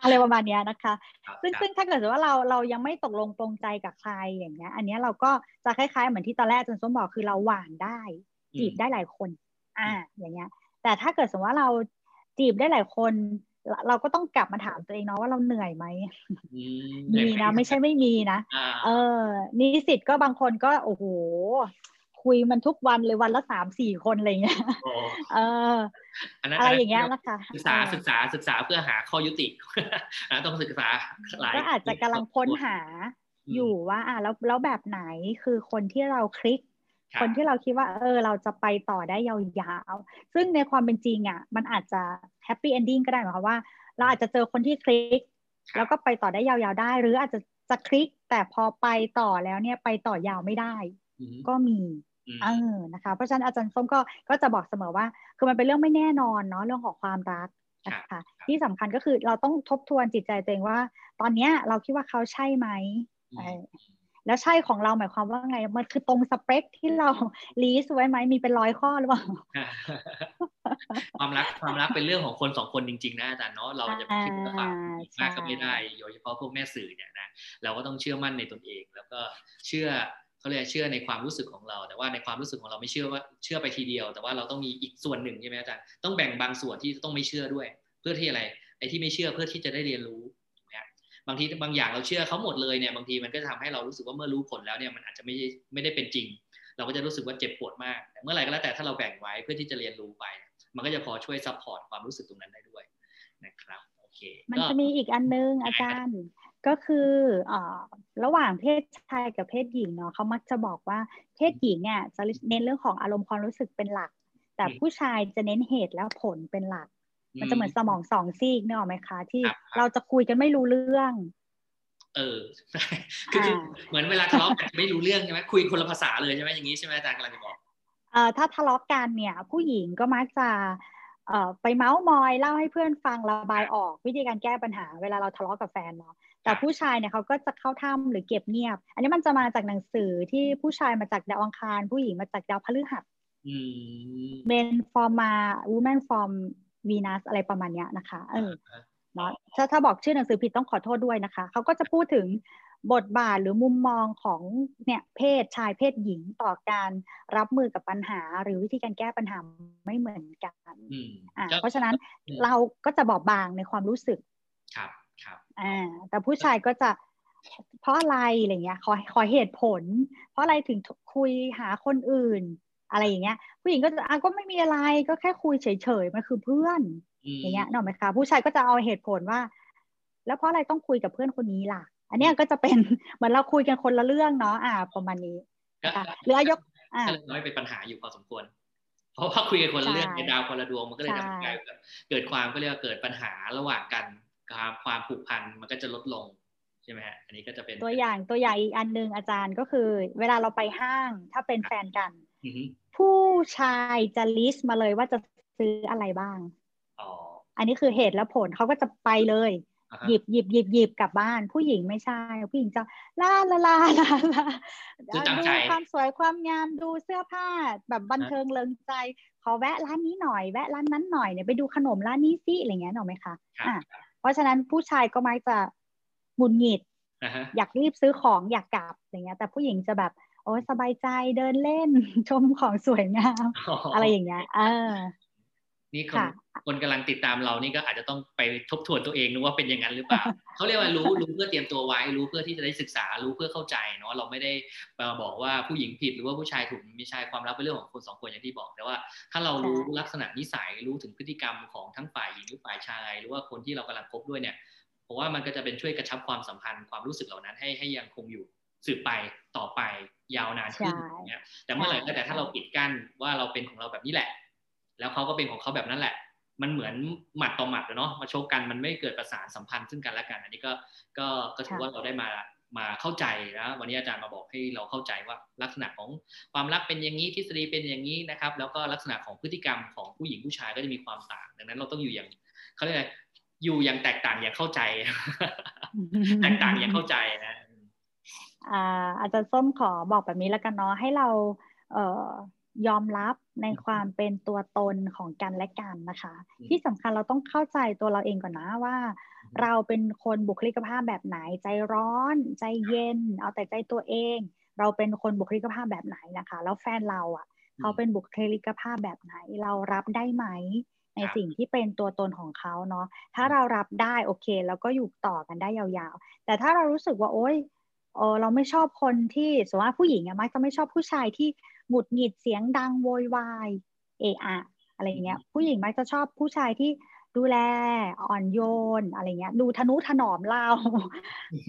อะไรประมาณนี้นะคะ ซึ่งซึ่งถ้าเกิดว่าเราเรายังไม่ตกลงปรงใจกับใครอย่างเงี้ย อันนี้เราก็จะคล้าย ๆ เหมือนที่ตอนแรกจนส้มบอกคือเราหวานได้ จีบได้หลายคน อ่า อย่างเงี้ย แต่ถ้าเกิดสมมติว่าเราจีบได้หลายคน เราก็ต้องกลับมาถามตัวเองเนาะว่าเราเหนื่อยไหมมีนะไม่ใช่ไม่มีนะเออนิสิตก็บางคนก็โอ้โห คุยมันทุกวันเลยวันละสามสี่คนอะไรเงี้ยเอออะไรอย่างเงี้ยนะคะศึกษาศึกษาศึกษาเพื่อหาข้อยุติต้องศึกษาหลายก็อาจจะกำลังค้นหาอยู่ว่าอะแล้วแล้วแบบไหนคือคนที่เราคลิก คนที่เราคิดว่า เออ เราจะไปต่อได้ยาวๆ ซึ่งในความเป็นจริงอะมันอาจจะแฮปปี้เอนดิ้งก็ได้หมายความว่า เราอาจจะเจอคนที่คลิก แล้วก็ไปต่อได้ยาวๆได้ หรืออาจจะจะคลิกแต่พอไปต่อแล้วเนี่ยไปต่อยาวไม่ได้ ก็มี เออนะคะเพราะฉะนั้นอาจารย์ส้มก็ก็จะบอกเสมอว่า คือมันเป็นเรื่องไม่แน่นอนเนาะเรื่องของความรักนะคะที่สำคัญก็คือเราต้องทบทวนจิตใจตัวเองว่า ตอนเนี้ยเราคิดว่าเขาใช่ไหมแล้วใช่ของเราหมายความว่าไง มันคือตรงสเปคที่เราลีสไว้ไหมมีเป็นร้อยข้อหรือเปล่า ความรักความรักเป็นเรื่องของคนสองคนจริง ๆ นะอาจารย์เนาะเราจะไปคิดว่าฝากมากก็ไม่ได้โดยเฉพาะพวกแม่สื่อเนี่ยนะเราก็ต้องเชื่อมั่นในตนเอง แล้วก็เชื่อ เขาเรียกเชื่อในความรู้สึกของเรา แต่ว่าในความรู้สึกของเราไม่เชื่อว่าเชื่อไปทีเดียว แต่ว่าเราต้องมีอีกส่วนหนึ่งใช่ไหมอาจารย์ต้องแบ่งบางส่วนที่ต้องไม่เชื่อด้วย เพื่อที่อะไรไอ้ที่ไม่เชื่อเพื่อที่จะได้เรียนรู้บางทีบางอย่างเราเชื่อเขาหมดเลยเนี่ยบางทีมันก็ทำให้เรารู้สึกว่าเมื่อรู้ผลแล้วเนี่ยมันอาจจะไม่ไม่ได้เป็นจริง เราก็จะรู้สึกว่าเจ็บปวดมากแต่เมื่อไหร่ก็แล้วแต่ถ้าเราแบ่งไว้เพื่อที่จะเรียนรู้ไป มันก็จะพอช่วย support ความรู้สึกตรงนั้นได้ด้วยนะครับโอเคมันจะมีอีกอันนึงอาจารย์ ก็คืออระหว่างเพศชายกับเพศหญิงเนาะเขามักจะบอกว่าเพศหญิงเนี่ยจะเน้นเรื่องของอารมณ์ความรู้สึกเป็นหลัก แต่ผู้ชายจะเน้นเหตุและผลเป็นหลัก มันจะเหมือนสมองสองซีกเนอะไหมคะ ที่เราจะคุยกันไม่รู้เรื่อง เออคือเหมือนเวลาทะเลาะกันไม่รู้เรื่องใช่ไหมคุยคนละภาษาเลยใช่ไหมอย่างนี้ใช่ไหมอาจารย์กำลังจะบอกเอ่อถ้าทะเลาะกันเนี่ย ผู้หญิงก็มักจะเอ่อไปเมาส์มอยเล่าให้เพื่อนฟังระบายออกวิธีการแก้ปัญหา เวลาเราทะเลาะกับแฟนเนาะ แต่ผู้ชายเนี่ยเขาก็จะเข้าถ้ำหรือเก็บเงียบ อันนี้มันจะมาจากหนังสือที่ผู้ชายมาจากดาวอังคาร ผู้หญิงมาจากดาวพฤหัสเมนฟอร์มาวูแมนฟอร์มวีนัสอะไรประมาณนี้นะคะ เออเนาะถ้าถ้าบอกชื่อหนังสือผิดต้องขอโทษด้วยนะคะ เขาก็จะพูดถึงบทบาทหรือมุมมองของเนี่ยเพศชายเพศหญิงต่อการรับมือกับปัญหา หรือวิธีการแก้ปัญหาไม่เหมือนกันอ่าเพราะฉะนั้นเราก็จะบอบบางในความรู้สึกครับครับ อ่าแต่ผู้ชายก็จะเพราะอะไรอะไรเงี้ยขอขอเหตุผล เพราะอะไรถึงคุยหาคนอื่น อะไรอย่างเงี้ย ผู้หญิงก็จะอะก็ไม่มีอะไรก็แค่คุยเฉยๆมันคือเพื่อนอย่างเงี้ยเนอะไหมคะผู้ชายก็จะเอาเหตุผลว่า แล้วเพราะอะไรต้องคุยกับเพื่อนคนนี้ล่ะ อันนี้ก็จะเป็นเหมือนเราคุยกันคนละเรื่องเนาะอ่าประมาณนี้หรืออายกอ่าน้อยเป็นปัญหาอยู่พอสมควร เพราะว่าคุยกันคนละเรื่องในดาวคนละดวงมันก็เลยทำให้เกิดความก็เรียกว่าเกิดปัญหาระหว่างกัน ความความผูกพันมันก็จะลดลงใช่ไหมฮะอันนี้ก็จะเป็นตัวอย่างตัวอย่างอีกอันหนึ่งอาจารย์ก็คือ เวลาเราไปห้างถ้าเป็นแฟนกัน ผู้ชายจะลิสต์มาเลยว่าจะซื้ออะไรบ้างอันนี้คือเหตุและผลเขาก็จะไปเลย หยิบหยิบหยิบหยิบกลับบ้าน ผู้หญิงไม่ใช่ผู้หญิงจะลาลาลาลาลาดูความสวยความงามดูเสื้อผ้าแบบบันเทิงเลิงใจขอแวะร้านนี้หน่อยแวะร้านนั้นหน่อยเนี่ยไปดูขนมร้านนี้สิอะไรเงี้ยหนอไหมคะอ่า เพราะฉะนั้นผู้ชายก็มักจะหมุนหงิดอยากรีบซื้อของอยากกลับอย่างเงี้ย แต่ผู้หญิงจะแบบโอ้สบายใจเดินเล่น ชมของสวยงามอะไรอย่างเงี้ยเออ นี่คนคนกำลังติดตามเรานี่ก็อาจจะต้องไปทบทวนตัวเองนึกว่าเป็นอย่างนั้นหรือเปล่าเขาเรียกว่ารู้รู้เพื่อเตรียมตัวไว้ รู้เพื่อที่จะได้ศึกษา รู้เพื่อเข้าใจเนาะเราไม่ได้บอกว่าผู้หญิงผิดหรือว่าผู้ชายถูกไม่ใช่ความลับเป็นเรื่องของคนสองคนอย่างที่บอกแต่ว่า ถ้าเรารู้ลักษณะนิสัยรู้ถึงพฤติกรรมของทั้งฝ่ายหญิงหรือฝ่ายชาย หรือว่าคนที่เรากำลังพบด้วยเนี่ยผมว่ามันก็จะเป็นช่วยกระชับความสัมพันธ์ความรู้สึกเหล่านั้นให้ให้ยังคงอยู่สืบไปต่อไปยาวนานขึ้นอย่างเงี้ยแต่เมื่อไหร่ก็แต่ถ้าเราปิดกั้นว่าเราเป็นของเราแบบนี้แหละ แล้วเขาก็เป็นของเขาแบบนั้นแหละ มันเหมือนหมัดต่อหมัดเนาะมาโชกกันมันไม่เกิดประสานสัมพันธ์ซึ่งกันและกัน อันนี้ก็ก็ก็ถือว่าเราได้มามาเข้าใจนะวันนี้อาจารย์มาบอกให้เราเข้าใจว่าลักษณะของความรักเป็นอย่างนี้ทฤษฎีเป็นอย่างนี้นะครับ แล้วก็ลักษณะของพฤติกรรมของผู้หญิงผู้ชายก็จะมีความต่าง ดังนั้นเราต้องอยู่อย่างเขาเรียกอะไรอยู่อย่างแตกต่างอย่างเข้าใจ แตกต่างอย่างเข้าใจนะอาจารย์ส้มขอบอกแบบนี้แล้วกันเนาะให้เราเยอมรับในความเป็นตัวตนของกันและกันนะคะ ที่สำคัญเราต้องเข้าใจตัวเราเองก่อนนะว่า เราเป็นคนบุคลิกภาพแบบไหน ใจร้อน ใจเย็น เอาแต่ใจตัวเอง เราเป็นคนบุคลิกภาพแบบไหนนะคะ แล้วแฟนเราอะ เขาเป็นบุคลิกภาพแบบไหน เรารับได้ไหม ในสิ่งที่เป็นตัวตนของเขาเนาะถ้าเรารับได้โอเค แล้วก็อยู่ต่อกันได้ยาวๆ แต่ถ้าเรารู้สึกว่าโอ๊ย เออเราไม่ชอบคนที่สมมติว่าผู้หญิงอะมักจะไม่ชอบผู้ชายที่หงุดหงิดเสียงดังโวยวายเอะอะอะไรเงี้ย ผู้หญิงมักจะชอบผู้ชายที่ดูแลอ่อนโยนอะไรเงี้ย ดูทนุถนอมเรา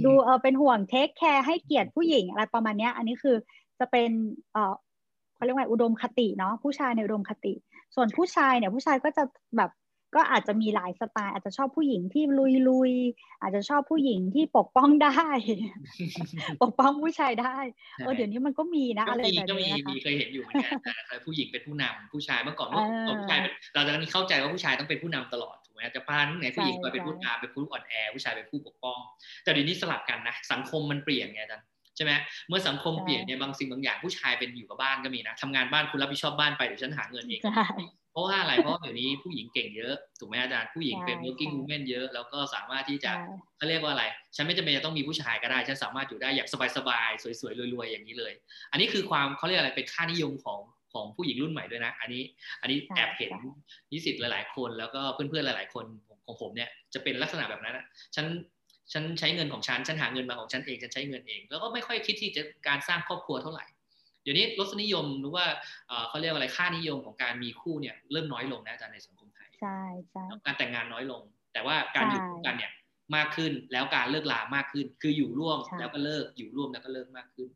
ดูเออเป็นห่วงเทคแคร์ให้เกียรติผู้หญิงอะไรประมาณเนี้ย อันนี้คือจะเป็นเออเขาเรียกว่าอุดมคติเนาะผู้ชายในอุดมคติ ส่วนผู้ชายเนี่ยผู้ชายก็จะแบบ ก็อาจจะมีหลายสไตล์อาจจะชอบผู้หญิงที่ลุยลุยอาจจะชอบผู้หญิงที่ปกป้องได้ ปกป้องผู้ชายได้เออเดี๋ยวนี้มันก็มีนะอะไรแบบนี้นะคะมีเคยเห็นอยู่เหมือนกันผู้หญิงเป็นผู้นำผู้ชายเมื่อก่อนผู้ชายเราจะนี้เข้าใจว่าผู้ชายต้องเป็นผู้นำตลอดถูกไหมจะพาทั้งไหนผู้หญิงคอยเป็นผู้ตามเป็นผู้อ่อนแอผู้ชายเป็นผู้ปกป้อง แต่เดี๋ยวนี้สลับกันนะสังคมมันเปลี่ยนไงอาจารย์ใช่ไหมเมื่อสังคมเปลี่ยนเนี่ยบางสิ่งบางอย่างผู้ชายเป็นอยู่กับบ้านก็มีนะทำงานบ้านคุณรับผิดชอบบ้านไปเดี๋ยวฉันหาเงินเอง เพราะว่าอะไรเพราะเดี๋ยวนี้ผู้หญิงเก่งเยอะถูกไหมอาจารย์ผู้หญิงเป็น working woman เยอะ แล้วก็สามารถที่จะเขาเรียกว่าอะไร ฉันไม่จำเป็นจะต้องมีผู้ชายก็ได้ ฉันสามารถอยู่ได้อย่างสบายๆสวยๆรวยๆอย่างนี้เลย อันนี้คือความเขาเรียกอะไรเป็นค่านิยมของของผู้หญิงรุ่นใหม่ด้วยนะ อันนี้ อันนี้แอบเห็นนิสิตหลาย ๆ คนแล้วก็เพื่อนๆหลาย ๆ คนของผมเนี่ยจะเป็นลักษณะแบบนั้นนะฉันฉันใช้เงินของฉัน ฉันหาเงินมาของฉันเอง ฉันใช้เงินเอง แล้วก็ไม่ค่อยคิดที่จะการสร้างครอบครัวเท่าไหร่ เดี๋ยวนี้รสนิยมหรือว่าเขาเรียกว่าอะไรค่านิยมของการมีคู่เนี่ยเริ่มน้อยลงนะอาจารย์ในสังคมไทยใช่ใช่การแต่งงานน้อยลง แต่ว่าการอยู่ร่วมกันเนี่ยมากขึ้นแล้วการเลิกลามากขึ้น คืออยู่ร่วมแล้วก็เลิกอยู่ร่วมแล้วก็เลิกมากขึ้น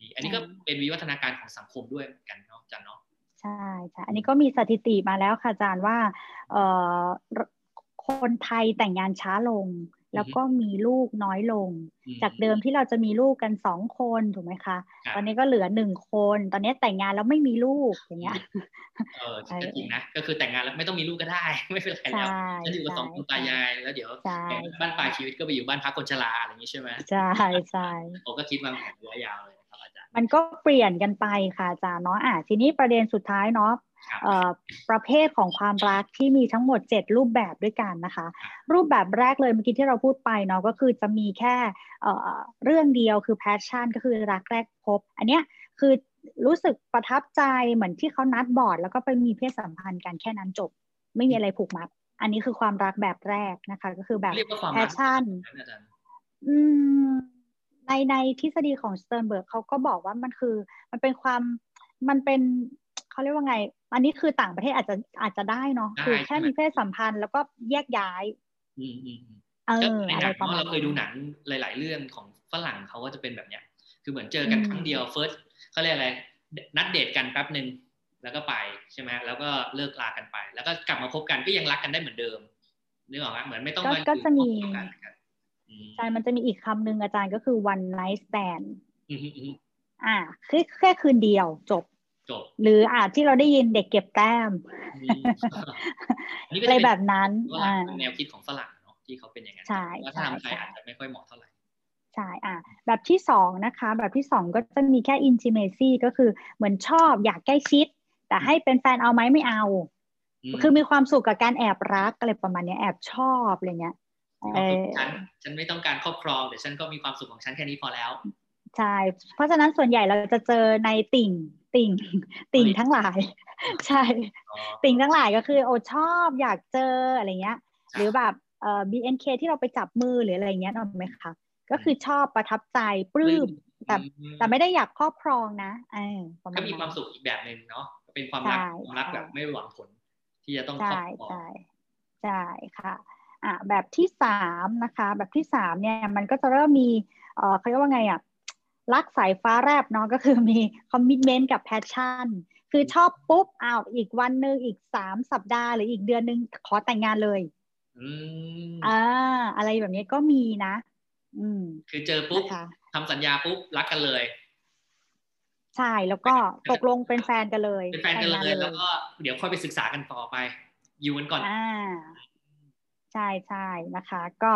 นี่อันนี้ก็เป็นวิวัฒนาการของสังคมด้วยเหมือนกันเนาะอาจารย์เนาะใช่ใช่อันนี้ก็มีสถิติมาแล้วค่ะอาจารย์ว่าเอ่อคนไทยแต่งงานช้าลง แล้วก็มีลูกน้อยลง จากเดิมที่เราจะมีลูกกันสองคนถูกไหมคะ ตอนนี้ก็เหลือหนึ่งคน ตอนนี้แต่งงานแล้วไม่มีลูกอย่างเงี้ยเออจริงนะก็คือแต่งงานแล้วไม่ต้องมีลูกก็ได้ ไม่เป็นไรแล้วฉันอยู่กับสองคนตายายแล้วเดี๋ยวบ้านปลายชีวิตก็ไปอยู่บ้านพักคนชราอะไรอย่างนี้ใช่ไหมใช่ใช่ผมก็คิดวางแผนระยะยาวเลยครับอาจารย์มันก็เปลี่ยนกันไปค่ะอาจารย์เนาะอะทีนี้ประเด็นสุดท้ายเนาะ ประเภทของความรักที่มีทั้งหมด 7 รูปแบบด้วยกันนะคะ รูปแบบแรกเลยเมื่อกี้ที่เราพูดไปเนาะก็คือจะมีแค่เรื่องเดียวคือ passion ก็คือรักแรกพบ อันเนี้ยคือรู้สึกประทับใจเหมือนที่เขานัดบอร์ดแล้วก็ไปมีเพศสัมพันธ์กันแค่นั้นจบ ไม่มีอะไรผูกมัด อันนี้คือความรักแบบแรกนะคะ ก็คือแบบ passion อืมในในทฤษฎีของสเติร์นเบิร์กเขาก็บอกว่ามันคือมันเป็นความมันเป็น เขาเรียกว่าไง อันนี้คือต่างประเทศอาจจะอาจจะได้เนาะคือแค่มีเพศสัมพันธ์แล้วก็แยกย้ายอืมอืมเออในหนังเราเคยดูหนังหลาย ๆ เรื่องของฝรั่งเขาก็จะเป็นแบบเนี้ย คือเหมือนเจอกันครั้งเดียว first เขาเรียกอะไร นัดเดทกันแป๊บหนึ่งแล้วก็ไปใช่ไหมแล้วก็เลิกลากันไป แล้วก็กลับมาพบกันก็ยังรักกันได้เหมือนเดิมนึกออกไหมเหมือนไม่ต้องก็จะมีใช่มันจะมีอีกคำหนึ่งอาจารย์ก็คือ one night stand อ่าคือแค่คืนเดียวจบ หรืออาจที่เราได้ยินเด็กเก็บแต้มอะไรแบบนั้นแนวคิดของฝรั่งเนาะที่เขาเป็นอย่างนั้นว่าถ้าทำไทยอาจจะไม่ค่อยเหมาะเท่าไหร่ใช่อะแบบที่สองนะคะ แบบที่สองก็จะมีแค่ intimacy ก็คือเหมือนชอบอยากใกล้ชิด แต่ให้เป็นแฟนเอาไหมไม่เอา คือมีความสุขกับการแอบรักอะไรประมาณนี้แอบชอบอะไรเงี้ยฉันฉันไม่ต้องการครอบครองแต่ฉันก็มีความสุขของฉันแค่นี้พอแล้ว ใช่ เพราะฉะนั้นส่วนใหญ่เราจะเจอในติ่ง ติ่งติ่งทั้งหลาย ใช่ ติ่งทั้งหลายก็คือโอ้ชอบอยากเจออะไรเงี้ย หรือแบบเอ่อ BNK ที่เราไปจับมือหรืออะไรเงี้ยนไหมคะก็คือชอบประทับใจปลื้มแต่แต่ไม่ได้อยากครอบครองนะเออก็มีความสุขอีกแบบหนึ่งเนาะเป็นความรักความรักแบบไม่หวังผล ที่จะต้องครอบครองใช่ใช่ค่ะอ่าแบบที่สามนะคะ แบบที่สามเนี่ยมันก็จะเริ่มมีเอ่อเขาเรียกว่าไงอะ รักสายฟ้าแรบเนาะก็คือมีcommitment กับ passion คือชอบปุ๊บอ้าวอีกวันหนึ่งอีกสามสัปดาห์หรืออีกเดือนหนึ่งขอแต่งงานเลยอ่าอะไรแบบนี้ก็มีนะ อืม คือเจอปุ๊บทำสัญญาปุ๊บรักกันเลย ใช่แล้วก็ตกลงเป็นแฟนกันเลย เป็นแฟนกันเลยแล้วก็เดี๋ยวค่อยไปศึกษากันต่อไป อยู่กันก่อน อ่า ใช่ใช่นะคะ ก็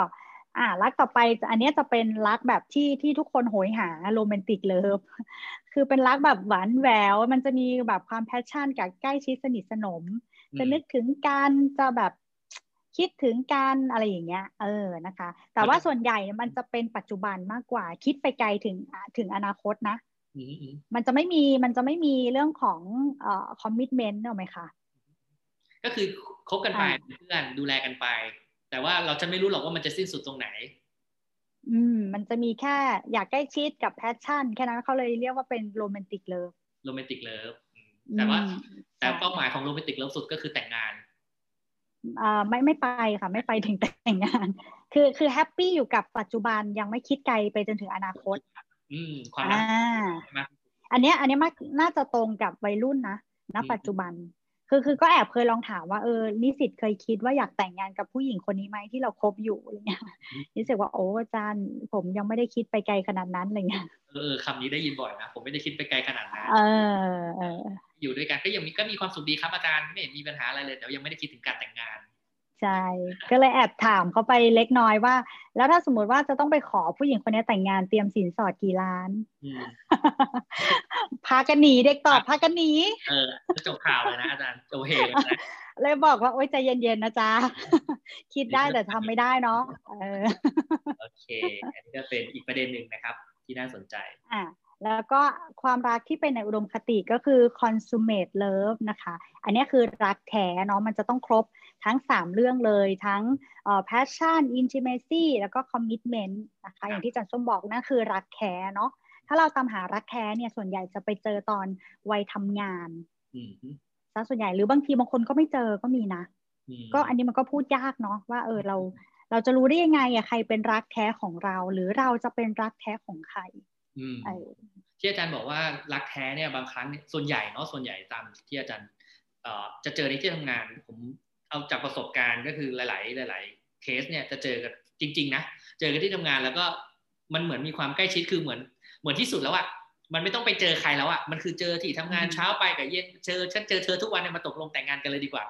อ่ารักต่อไปอันนี้จะเป็นรักแบบที่ที่ทุกคนโหยหา romantic love คือเป็นรักแบบหวานแหวว มันจะมีแบบความ passion กับใกล้ชิดสนิทสนม จะนึกถึงการจะแบบคิดถึงการอะไรอย่างเงี้ย เออนะคะ แต่ว่าส่วนใหญ่มันจะเป็นปัจจุบันมากกว่า คิดไปไกลถึงถึงอนาคตนะ มันจะไม่มีมันจะไม่มีเรื่องของเอ่อ commitment เอาไหมคะก็คือคบกันไปเพื่อนดูแลกันไป แต่ว่าเราจะไม่รู้หรอกว่ามันจะสิ้นสุดตรงไหน อืม มันจะมีแค่อยากใกล้ชิดกับ passion แค่นั้นเขาเลยเรียกว่าเป็น romantic love romantic love แต่ว่าแต่เป้าหมายของ romantic love สุดก็คือแต่งงานอ่าไม่ไม่ไปค่ะ ไม่ไปถึงแต่งงาน คือคือ happy อยู่กับปัจจุบันยังไม่คิดไกลไปจนถึงอนาคต อืมความรักอันนี้อันนี้มากน่าจะตรงกับวัยรุ่นนะณปัจจุบัน คือคือก็แอบเคยลองถามว่าเออนิสิตเคยคิดว่าอยากแต่งงานกับผู้หญิงคนนี้ไหมที่เราคบอยู่อะไรเงี้ยนิสิตว่าโอ้อาจารย์ ผมยังไม่ได้คิดไปไกลขนาดนั้นอะไรเงี้ยเออคำนี้ได้ยินบ่อยนะผมไม่ได้คิดไปไกลขนาดนั้นเออเอออยู่ด้วยกันก็ยังมีก็มีความสุขดีครับอาจารย์ไม่เห็นมีปัญหาอะไรเลยแต่ยังไม่ได้คิดถึงการแต่งงาน ใช่ก็เลยแอบถามเขาไปเล็กน้อยว่า แล้วถ้าสมมติว่าจะต้องไปขอผู้หญิงคนนี้แต่งงานเตรียมสินสอดกี่ล้านพากันหนีเด็กตอบพากันหนีเออจบข่าวเลยนะอาจารย์โอเคเลยนะเลยบอกว่าโอ๊ยใจเย็นๆนะจ๊ะคิดได้แต่ทำไม่ได้เนาะโอเค อันนี้ก็เป็นอีกประเด็นหนึ่งนะครับ ที่น่าสนใจอ่าแล้วก็ความรักที่เป็นในอุดมคติก็คือ consummate love นะคะ อันนี้คือรักแท้เนาะมันจะต้องครบ ทั้ง 3 เรื่องเลย ทั้ง passion intimacy แล้วก็ commitment นะคะอย่างที่จันส้มบอกนั่นคือรักแท้เนาะถ้าเราตามหารักแท้เนี่ยส่วนใหญ่จะไปเจอตอนวัยทำงานซะส่วนใหญ่หรือบางทีบางคนก็ไม่เจอก็มีนะ ก็อันนี้มันก็พูดยากเนาะว่าเออเราเราจะรู้ได้ยังไงอะใครเป็นรักแท้ของเรา หรือเราจะเป็นรักแท้ของใครที่อาจารย์บอกว่ารักแท้เนี่ยบางครั้งส่วนใหญ่เนาะส่วนใหญ่ตามที่อาจารย์จะเจอในที่ทำงาน ผม เอาจากประสบการณ์ก็คือหลาย ๆ หลาย ๆ เคสเนี่ยจะเจอกันจริง ๆ นะ เจอกันที่ทำงานแล้วก็มันเหมือนมีความใกล้ชิดคือเหมือนเหมือนที่สุดแล้วอะมันไม่ต้องไปเจอใครแล้วอะมันคือเจอที่ทำงานเช้าไปกับเย็นเจอฉันเจอเธอทุกวันเนี่ยมาตกลงแต่งงานกันเลยดีกว่า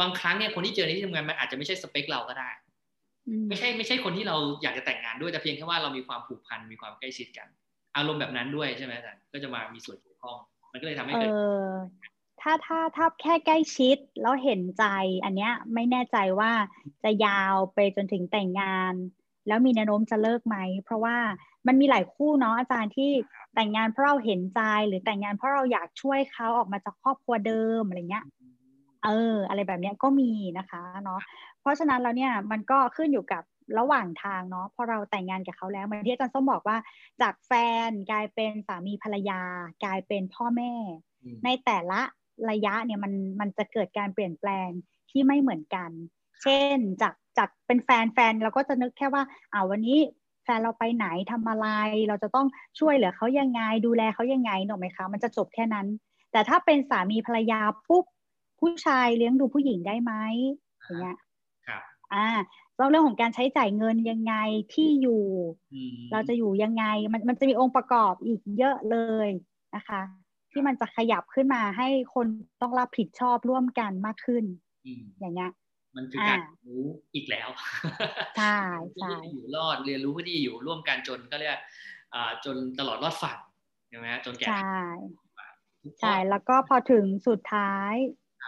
บางครั้งเนี่ยคนที่เจอในที่ทำงานมันอาจจะไม่ใช่สเปคเราก็ได้ ไม่ใช่ไม่ใช่คนที่เราอยากจะแต่งงานด้วยแต่เพียงแค่ว่าเรามีความผูกพันมีความใกล้ชิดกัน อารมณ์แบบนั้นด้วยใช่ไหมอาจารย์ก็จะมามีส่วนเกี่ยวข้อง มันก็เลยทำให้เกิด ถ้าถ้าถ้าแค่ใกล้ชิดแล้วเห็นใจ อันเนี้ยไม่แน่ใจว่าจะยาวไปจนถึงแต่งงาน แล้วมีแนวโน้มจะเลิกไหม เพราะว่ามันมีหลายคู่เนาะอาจารย์ที่แต่งงานเพราะเราเห็นใจหรือแต่งงานเพราะเราอยากช่วยเขาออกมาจากครอบครัวเดิมอะไรเงี้ยเออ อะไรแบบเนี้ยก็มีนะคะเนาะเพราะฉะนั้นแล้วเนี่ยมันก็ขึ้นอยู่กับระหว่างทางเนาะพอเราแต่งงานกับเขาแล้วมันที่อาจารย์ส้มบอกว่า จากแฟนกลายเป็นสามีภรรยา กลายเป็นพ่อแม่ ในแต่ละ ระยะเนี่ยมันมันจะเกิดการเปลี่ยนแปลงที่ไม่เหมือนกัน เช่นจากจากเป็นแฟนแฟนเราก็จะนึกแค่ว่าอ่าวันนี้แฟนเราไปไหนทำอะไร เราจะต้องช่วยเหลือเขายังไง ดูแลเขายังไงหนูไหมคะ มันจะจบแค่นั้น แต่ถ้าเป็นสามีภรรยาปุ๊บผู้ชายเลี้ยงดูผู้หญิงได้ไหมอย่างเงี้ยครับอ่าเรื่องของการใช้จ่ายเงินยังไงที่อยู่ เราจะอยู่ยังไงมันมันจะมีองค์ประกอบอีกเยอะเลยนะคะ ที่มันจะขยับขึ้นมาให้คนต้องรับผิดชอบร่วมกันมากขึ้น อย่างเงี้ยมันคือการรู้อีกแล้วใช่ใช่อยู่รอดเรียนรู้เพื่อที่อยู่ร่วมกันจนก็เรียกจนตลอดรอดฝั่งใช่ไหมจนแก่ใช่ใช่แล้วก็พอถึงสุดท้าย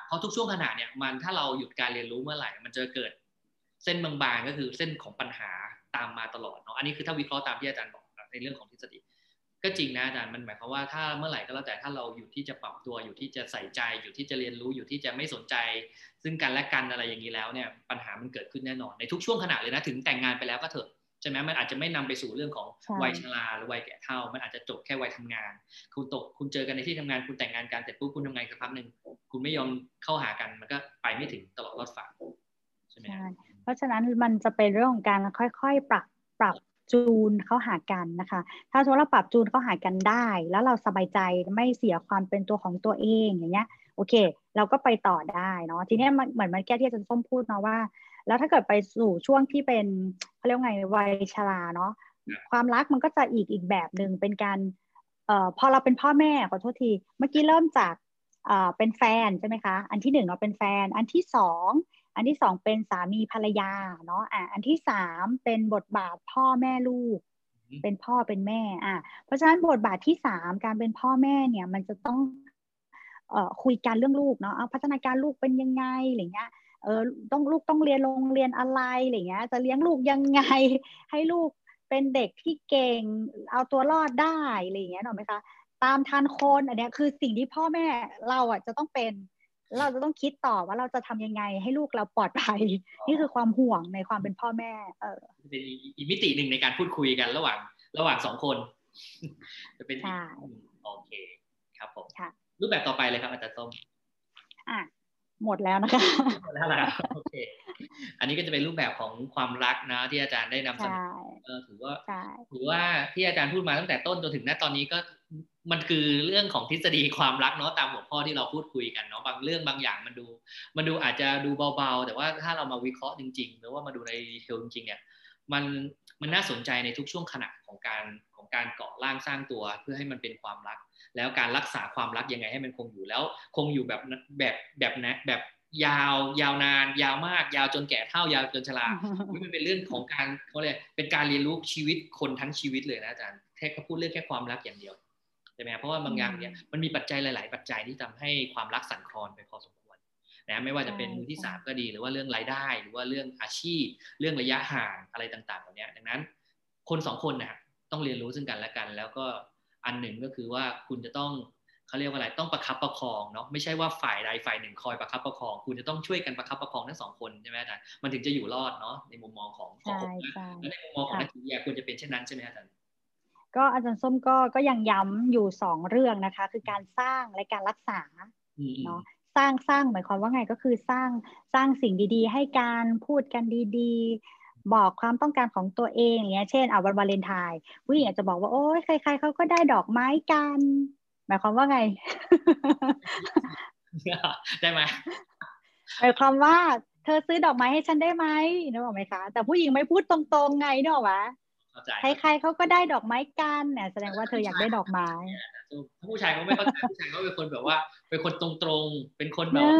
เพราะทุกช่วงขณะเนี่ยมันถ้าเราหยุดการเรียนรู้เมื่อไหร่ มันจะเกิดเส้นบางๆก็คือเส้นของปัญหาตามมาตลอดเนาะอันนี้คือถ้าวิเคราะห์ตามที่อาจารย์บอกในเรื่องของทฤษฎี ก็จริงนะอาจารย์มันหมายความว่าถ้าเมื่อไหร่ก็แล้วแต่ถ้าเราอยู่ที่จะปรับตัวอยู่ที่จะใส่ใจอยู่ที่จะเรียนรู้อยู่ที่จะไม่สนใจ ซึ่งกันและกันอะไรอย่างนี้แล้วเนี่ยปัญหามันเกิดขึ้นแน่นอนในทุกช่วงขณะเลยนะถึงแต่งงานไปแล้วก็เถอะใช่ไหมมันอาจจะไม่นำไปสู่เรื่องของวัยชราหรือวัยแก่เฒ่า มันอาจจะจบแค่วัยทำงาน คุณตกคุณเจอกันในที่ทำงานคุณแต่งงานกันเสร็จปุ๊บคุณทำงานสักพักหนึ่งคุณไม่ยอมเข้าหากันมันก็ไปไม่ถึงตลอดรอดฝั่งใช่ไหมเพราะฉะนั้นมันจะเป็นเรื่องของการค่อยๆ ปรับปรับ จูนเข้าหากันนะคะ ถ้าสมมติเราปรับจูนเข้าหากันได้ แล้วเราสบายใจไม่เสียความเป็นตัวของตัวเองอย่างเงี้ยโอเค เราก็ไปต่อได้เนาะทีนี้มันเหมือนมันแก้ที่อาจารย์ส้มพูดเนาะว่า แล้วถ้าเกิดไปสู่ช่วงที่เป็นเขาเรียกไงวัยชราเนาะความรักมันก็จะอีกอีกแบบหนึ่งเป็นการเอ่อพอเราเป็นพ่อแม่ขอโทษที เมื่อกี้เริ่มจากเอ่อเป็นแฟนใช่ไหมคะ อันที่หนึ่งเราเป็นแฟน อันที่สอง อันที่สองเป็นสามีภรรยาเนาะอะอันที่สามเป็นบทบาทพ่อแม่ลูก เป็นพ่อเป็นแม่อะเพราะฉะนั้นบทบาทที่สามการเป็นพ่อแม่เนี่ยมันจะต้องเอ่อคุยกันเรื่องลูกเนาะเอาพัฒนาการลูกเป็นยังไงอะไรเงี้ยเออต้องลูกต้องเรียนโรงเรียนอะไรอะไรเงี้ย จะเลี้ยงลูกยังไง ให้ลูกเป็นเด็กที่เก่งเอาตัวรอดได้อะไรเงี้ยหนอไหมคะตามทันคนอันนี้คือสิ่งที่พ่อแม่เราอะจะต้องเป็น เราจะต้องคิดต่อว่าเราจะทำยังไงให้ลูกเราปลอดภัย นี่คือความห่วงในความเป็นพ่อแม่ เออเป็นอีกมิติหนึ่งในการพูดคุยกันระหว่าง ระหว่างสองคน จะเป็นโอเค ครับผมรูปแบบต่อไปเลยครับอาจารย์ส้มอะหมดแล้วนะคะหมดแล้วนะโอเค อันนี้ก็จะเป็นรูปแบบของความรักนะที่อาจารย์ได้นำเสนอถือว่าถือว่าที่อาจารย์พูดมาตั้งแต่ต้นจนถึงณตอนนี้ก็ มันคือเรื่องของทฤษฎีความรักเนาะตามหัวข้อที่เราพูดคุยกันเนาะบางเรื่องบางอย่างมันดู มันดูอาจจะดูเบาๆ แต่ว่าถ้าเรามาวิเคราะห์จริง ๆ หรือว่ามาดูในดีเทลจริงๆเนี่ยมันมันน่าสนใจในทุกช่วงขณะของการของการเกาะร่างสร้างตัวเพื่อให้มันเป็นความรัก แล้วการรักษาความรักยังไงให้มันคงอยู่แล้ว คงอยู่แบบแบบแบบนะแบบยาวยาวนาน ยาวมาก ยาวจนแก่เท่ายาวจนชรามันเป็นเรื่องของการเขาเรียกเป็นการเรียนรู้ชีวิตคนทั้งชีวิตเลยนะอาจารย์แค่เขาพูดเรื่องแค่ความรักอย่างเดียว ใช่ไหมเพราะว่าบางอย่างเนี่ยมันมีปัจจัยหลาย ๆ ปัจจัยที่ทำให้ความรักสั่นคลอนไปพอสมควรนะไม่ว่าจะเป็นมือที่สามก็ดีหรือว่าเรื่องรายได้ หรือว่าเรื่องอาชีพ เรื่องระยะห่างอะไรต่างๆเหล่านี้ดังนั้น คนสองคนเนี่ยต้องเรียนรู้ซึ่งกันและกัน แล้วก็อันหนึ่งก็คือว่าคุณจะต้องเขาเรียกว่าอะไรต้องประคับประคองเนาะไม่ใช่ว่าฝ่ายใดฝ่ายหนึ่งคอยประคับประคอง คุณจะต้องช่วยกันประคับประคองทั้งสองคนใช่ไหมอาจารย์มันถึงจะอยู่รอดเนาะในมุมมองของของผมและในมุมมองของนักจิตวิทยาควรจะเป็นเช่นนั้นใช่ไหมอาจารย์ ก็อาจารย์ส้มก็ก็ยังย้ำอยู่สองเรื่องนะคะ คือการสร้างและการรักษาเนาะสร้างสร้างหมายความว่าไงก็คือสร้างสร้างสิ่งดีๆ ให้การพูดกันดีๆ บอกความต้องการของตัวเองอย่างเงี้ยเช่นเอาวันวาเลนไทน์ผู้หญิงอาจจะบอกว่าโอ้ยใคร ๆเขาก็ได้ดอกไม้กัน หมายความว่าไงได้ไหมหมายความว่าเธอซื้อดอกไม้ให้ฉันได้ไหมนึกออกไหมคะ แต่ผู้หญิงไม่พูดตรงๆไงนึกออกไหม ใครๆเขาก็ได้ดอกไม้กันเนี่ยแสดงว่าเธออยากได้ดอกไม้ผู้ชายเขาไม่เข้าใจผู้ชายเขาเป็นคนแบบว่า เป็นคนตรงๆ เป็นคนแบบ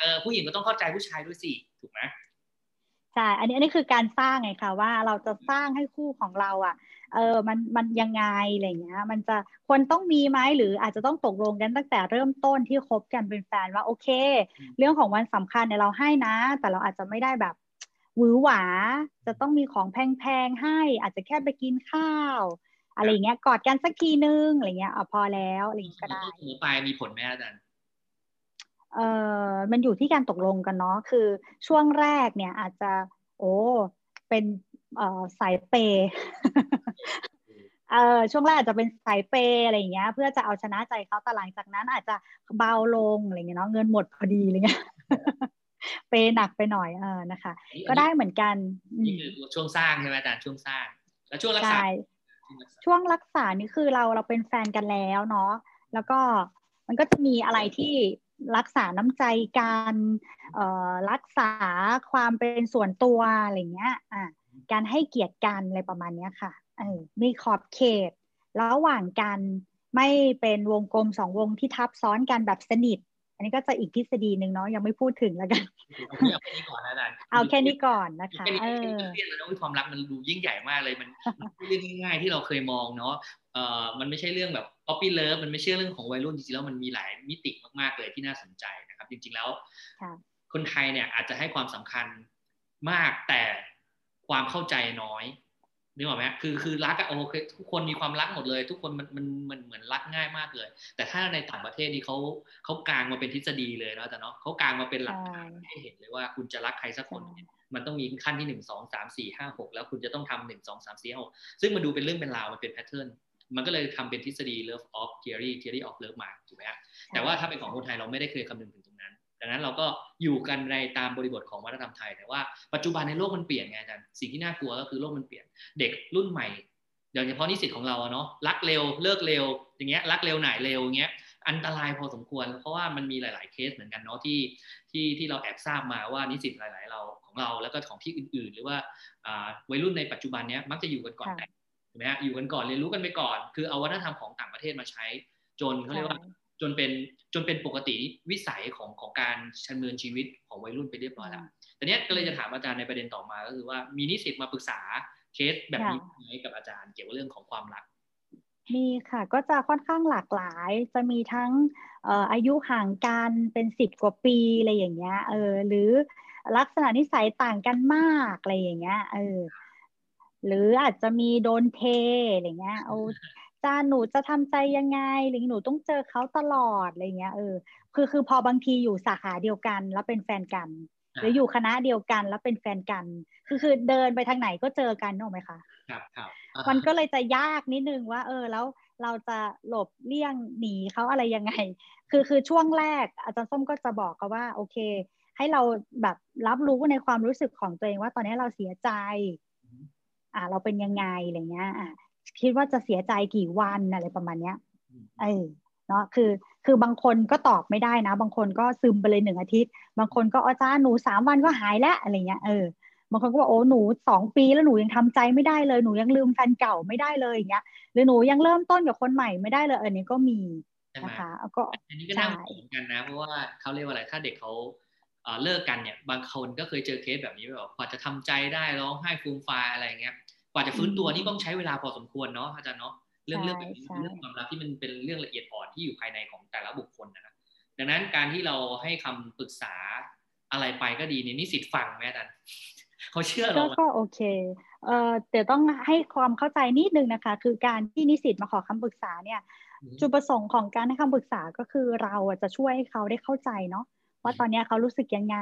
เออผู้หญิงก็ต้องเข้าใจผู้ชายด้วยสิถูกไหมใช่อันนี้อันนี้คือการสร้างไงคะว่าเราจะสร้างให้คู่ของเราอะ เออมันมันยังไงอะไรเงี้ย มันจะควรต้องมีไหมหรืออาจจะต้องตกลงกันตั้งแต่เริ่มต้นที่คบกันเป็นแฟนว่าโอเค เรื่องของวันสำคัญเนี่ยเราให้นะ แต่เราอาจจะไม่ได้แบบ หวือหวา จะต้องมีของแพงๆให้ อาจจะแค่ไปกินข้าว อะไรเงี้ยกอดกันสักทีนึงอะไรเงี้ยเอาพอแล้วอะไรเงี้ยก็ได้หมูปลายมีผลไหมอาจารย์เออมันอยู่ที่การตกลงกันเนาะคือช่วงแรกเนี่ยอาจจะ โอ้เป็นสายเปเออช่วงแรกอาจจะเป็นสายเปอะไรอย่างเงี้ย เพื่อจะเอาชนะใจเขาแต่หลังจากนั้นอาจจะเบาลงอะไรเงี้ยเนาะเงินหมดพอดีอะไรเงี้ย เปหนักไปหน่อยเออนะคะ ก็ได้เหมือนกันนี่คือช่วงสร้างใช่ไหมอาจารย์ช่วงสร้าง แล้วช่วงรักษาช่วงรักษานี่คือเราเราเป็นแฟนกันแล้วเนาะแล้วก็มันก็จะมีอะไรที่รักษาน้ำใจกันเอ่อรักษาความเป็นส่วนตัวอะไรเงี้ยอ่าการให้เกียรติกันอะไรประมาณนี้ค่ะเออมีขอบเขต ระหว่างกันไม่เป็นวงกลมสองวงที่ทับซ้อนกันแบบสนิท อันนี้ก็จะอีกทฤษฎีหนึ่งเนาะยังไม่พูดถึงแล้วกัน เอาแค่นี้ก่อนนะอาจารย์เอาแค่นี้ก่อนนะคะเออเรื่องแล้วความรักมันดูยิ่งใหญ่มากเลยมันเรื่องง่ายๆที่เราเคยมองเนาะเอ่อมันไม่ใช่เรื่องแบบป๊อปปี้เลิฟมันไม่ใช่เรื่องของวัยรุ่นจริงๆแล้วมันมีหลายมิติมากๆเลยที่น่าสนใจนะครับ จริงๆแล้วคนไทยเนี่ยอาจจะให้ความสำคัญมากแต่ความเข้าใจน้อย นึกออกไหมคือคือรักอะโอเคทุกคนมีความรักหมดเลย ทุกคนมันมันมันเหมือนรักง่ายมากเลย แต่ถ้าในต่างประเทศนี่เขาเขากางมาเป็นทฤษฎีเลยนะแต่เนาะเขากางมาเป็นหลักฐานให้เห็นเลยว่าคุณจะรักใครสักคนมันต้องมีขั้นที่หนึ่งสองสามสี่ห้าหกแล้วคุณจะต้องทำหนึ่งสองสามสี่หกซึ่งมันดูเป็นเรื่องเป็นราวมันเป็นแพทเทิร์นมันก็เลยทำเป็นทฤษฎี love of theory theory of love มาถูกไหมฮะแต่ว่าถ้าเป็นของคนไทยเราไม่ได้เคยคำนึงถึง ดังนั้นเราก็อยู่กันในตามบริบทของวัฒนธรรมไทย แต่ว่าปัจจุบันในโลกมันเปลี่ยนไงอาจารย์สิ่งที่น่ากลัวก็คือโลกมันเปลี่ยน เด็กรุ่นใหม่โดยเฉพาะนิสิตของเราเนาะรักเร็วเลิกเร็ว อย่างเงี้ยรักเร็วไหนเร็วอย่างเงี้ยอันตรายพอสมควร เพราะว่ามันมีหลาย ๆเคสเหมือนกันเนาะที่ที่ที่เราแอบทราบมาว่านิสิตหลาย ๆ เราของเราแล้วก็ของที่อื่น ๆ หรือว่าวัยรุ่นในปัจจุบันเนี้ยมักจะอยู่กันก่อนแต่งใช่ไหมฮะอยู่กันก่อนเรียนรู้กันไปก่อน คือเอาวัฒนธรรมของต่างประเทศมาใช้ จนเขาเรียกว่าจนเป็น จนเป็นปกติวิสัยของของการชันเมืองชีวิตของวัยรุ่นไปเรียบร้อยแล้วแต่เนี้ยก็เลยจะถามอาจารย์ในประเด็นต่อมาก็คือว่ามีนิสิตมาปรึกษาเคสแบบนี้ไหมกับอาจารย์เกี่ยวกับเรื่องของความรัก มีค่ะก็จะค่อนข้างหลากหลาย จะมีทั้งอายุห่างกันเป็นสิบกว่าปีอะไรอย่างเงี้ยเออหรือลักษณะนิสัยต่างกันมากอะไรอย่างเงี้ยเออหรืออาจจะมีโดนเทอะไรเงี้ยเอา จานหนูจะทำใจยังไงหรือหนูต้องเจอเขาตลอดอะไรเงี้ยเออคือคือพอบางทีอยู่สาขาเดียวกันแล้วเป็นแฟนกัน หรืออยู่คณะเดียวกันแล้วเป็นแฟนกัน คือคือเดินไปทางไหนก็เจอกันถูกไหมคะครับครับมันก็เลยจะยากนิดนึงว่า เออแล้วเราจะหลบเลี่ยงหนีเขาอะไรยังไง คือคือช่วงแรกอาจารย์ส้มก็จะบอกเขาว่า โอเค ให้เราแบบรับรู้ในความรู้สึกของตัวเองว่าตอนนี้เราเสียใจ อ่า เราเป็นยังไงอะไรเงี้ยอ่า คิดว่าจะเสียใจกี่วันอะไรประมาณเนี้ยเออเนาะคือ คือบางคนก็ตอบไม่ได้นะ บางคนก็ซึมไปเลยหนึ่งอาทิตย์ บางคนก็อาจารย์หนูสามวันก็หายแล้วอะไรเงี้ยเออบางคนก็บอกโอ้หนูสองปีแล้วหนูยังทำใจไม่ได้เลยหนูยังลืมแฟนเก่าไม่ได้เลยอย่างเงี้ยหรือหนูยังเริ่มต้นกับคนใหม่ไม่ได้เลยอันนี้ก็มีนะคะก็อันนี้ก็น่าสนกันนะเพราะว่าเขาเรียกว่าอะไรถ้าเด็กเขาเลิกกันเนี่ยบางคนก็เคยเจอเคสแบบนี้แบบกว่าจะทำใจได้ร้องไห้ฟูมฟายอะไรเงี้ย กว่าจะฟื้นตัวนี่ต้องใช้เวลาพอสมควรเนาะอาจารย์เนาะเรื่องเรื่องแบบนี้เรื่องความรักที่มันเป็นเรื่องละเอียดอ่อนที่อยู่ภายในของแต่ละบุคคลนะดังนั้นการที่เราให้คำปรึกษาอะไรไปก็ดีเนี่ยนิสิตฟังไหมอาจารย์เขาเชื่อเราก็โอเคเอ่อแต่ต้องให้ความเข้าใจนิดนึงนะคะ คือการที่นิสิตมาขอคำปรึกษาเนี่ย จุดประสงค์ของการให้คำปรึกษาก็คือเราจะช่วยให้เขาได้เข้าใจเนาะ ว่าตอนนี้เขารู้สึกยังไง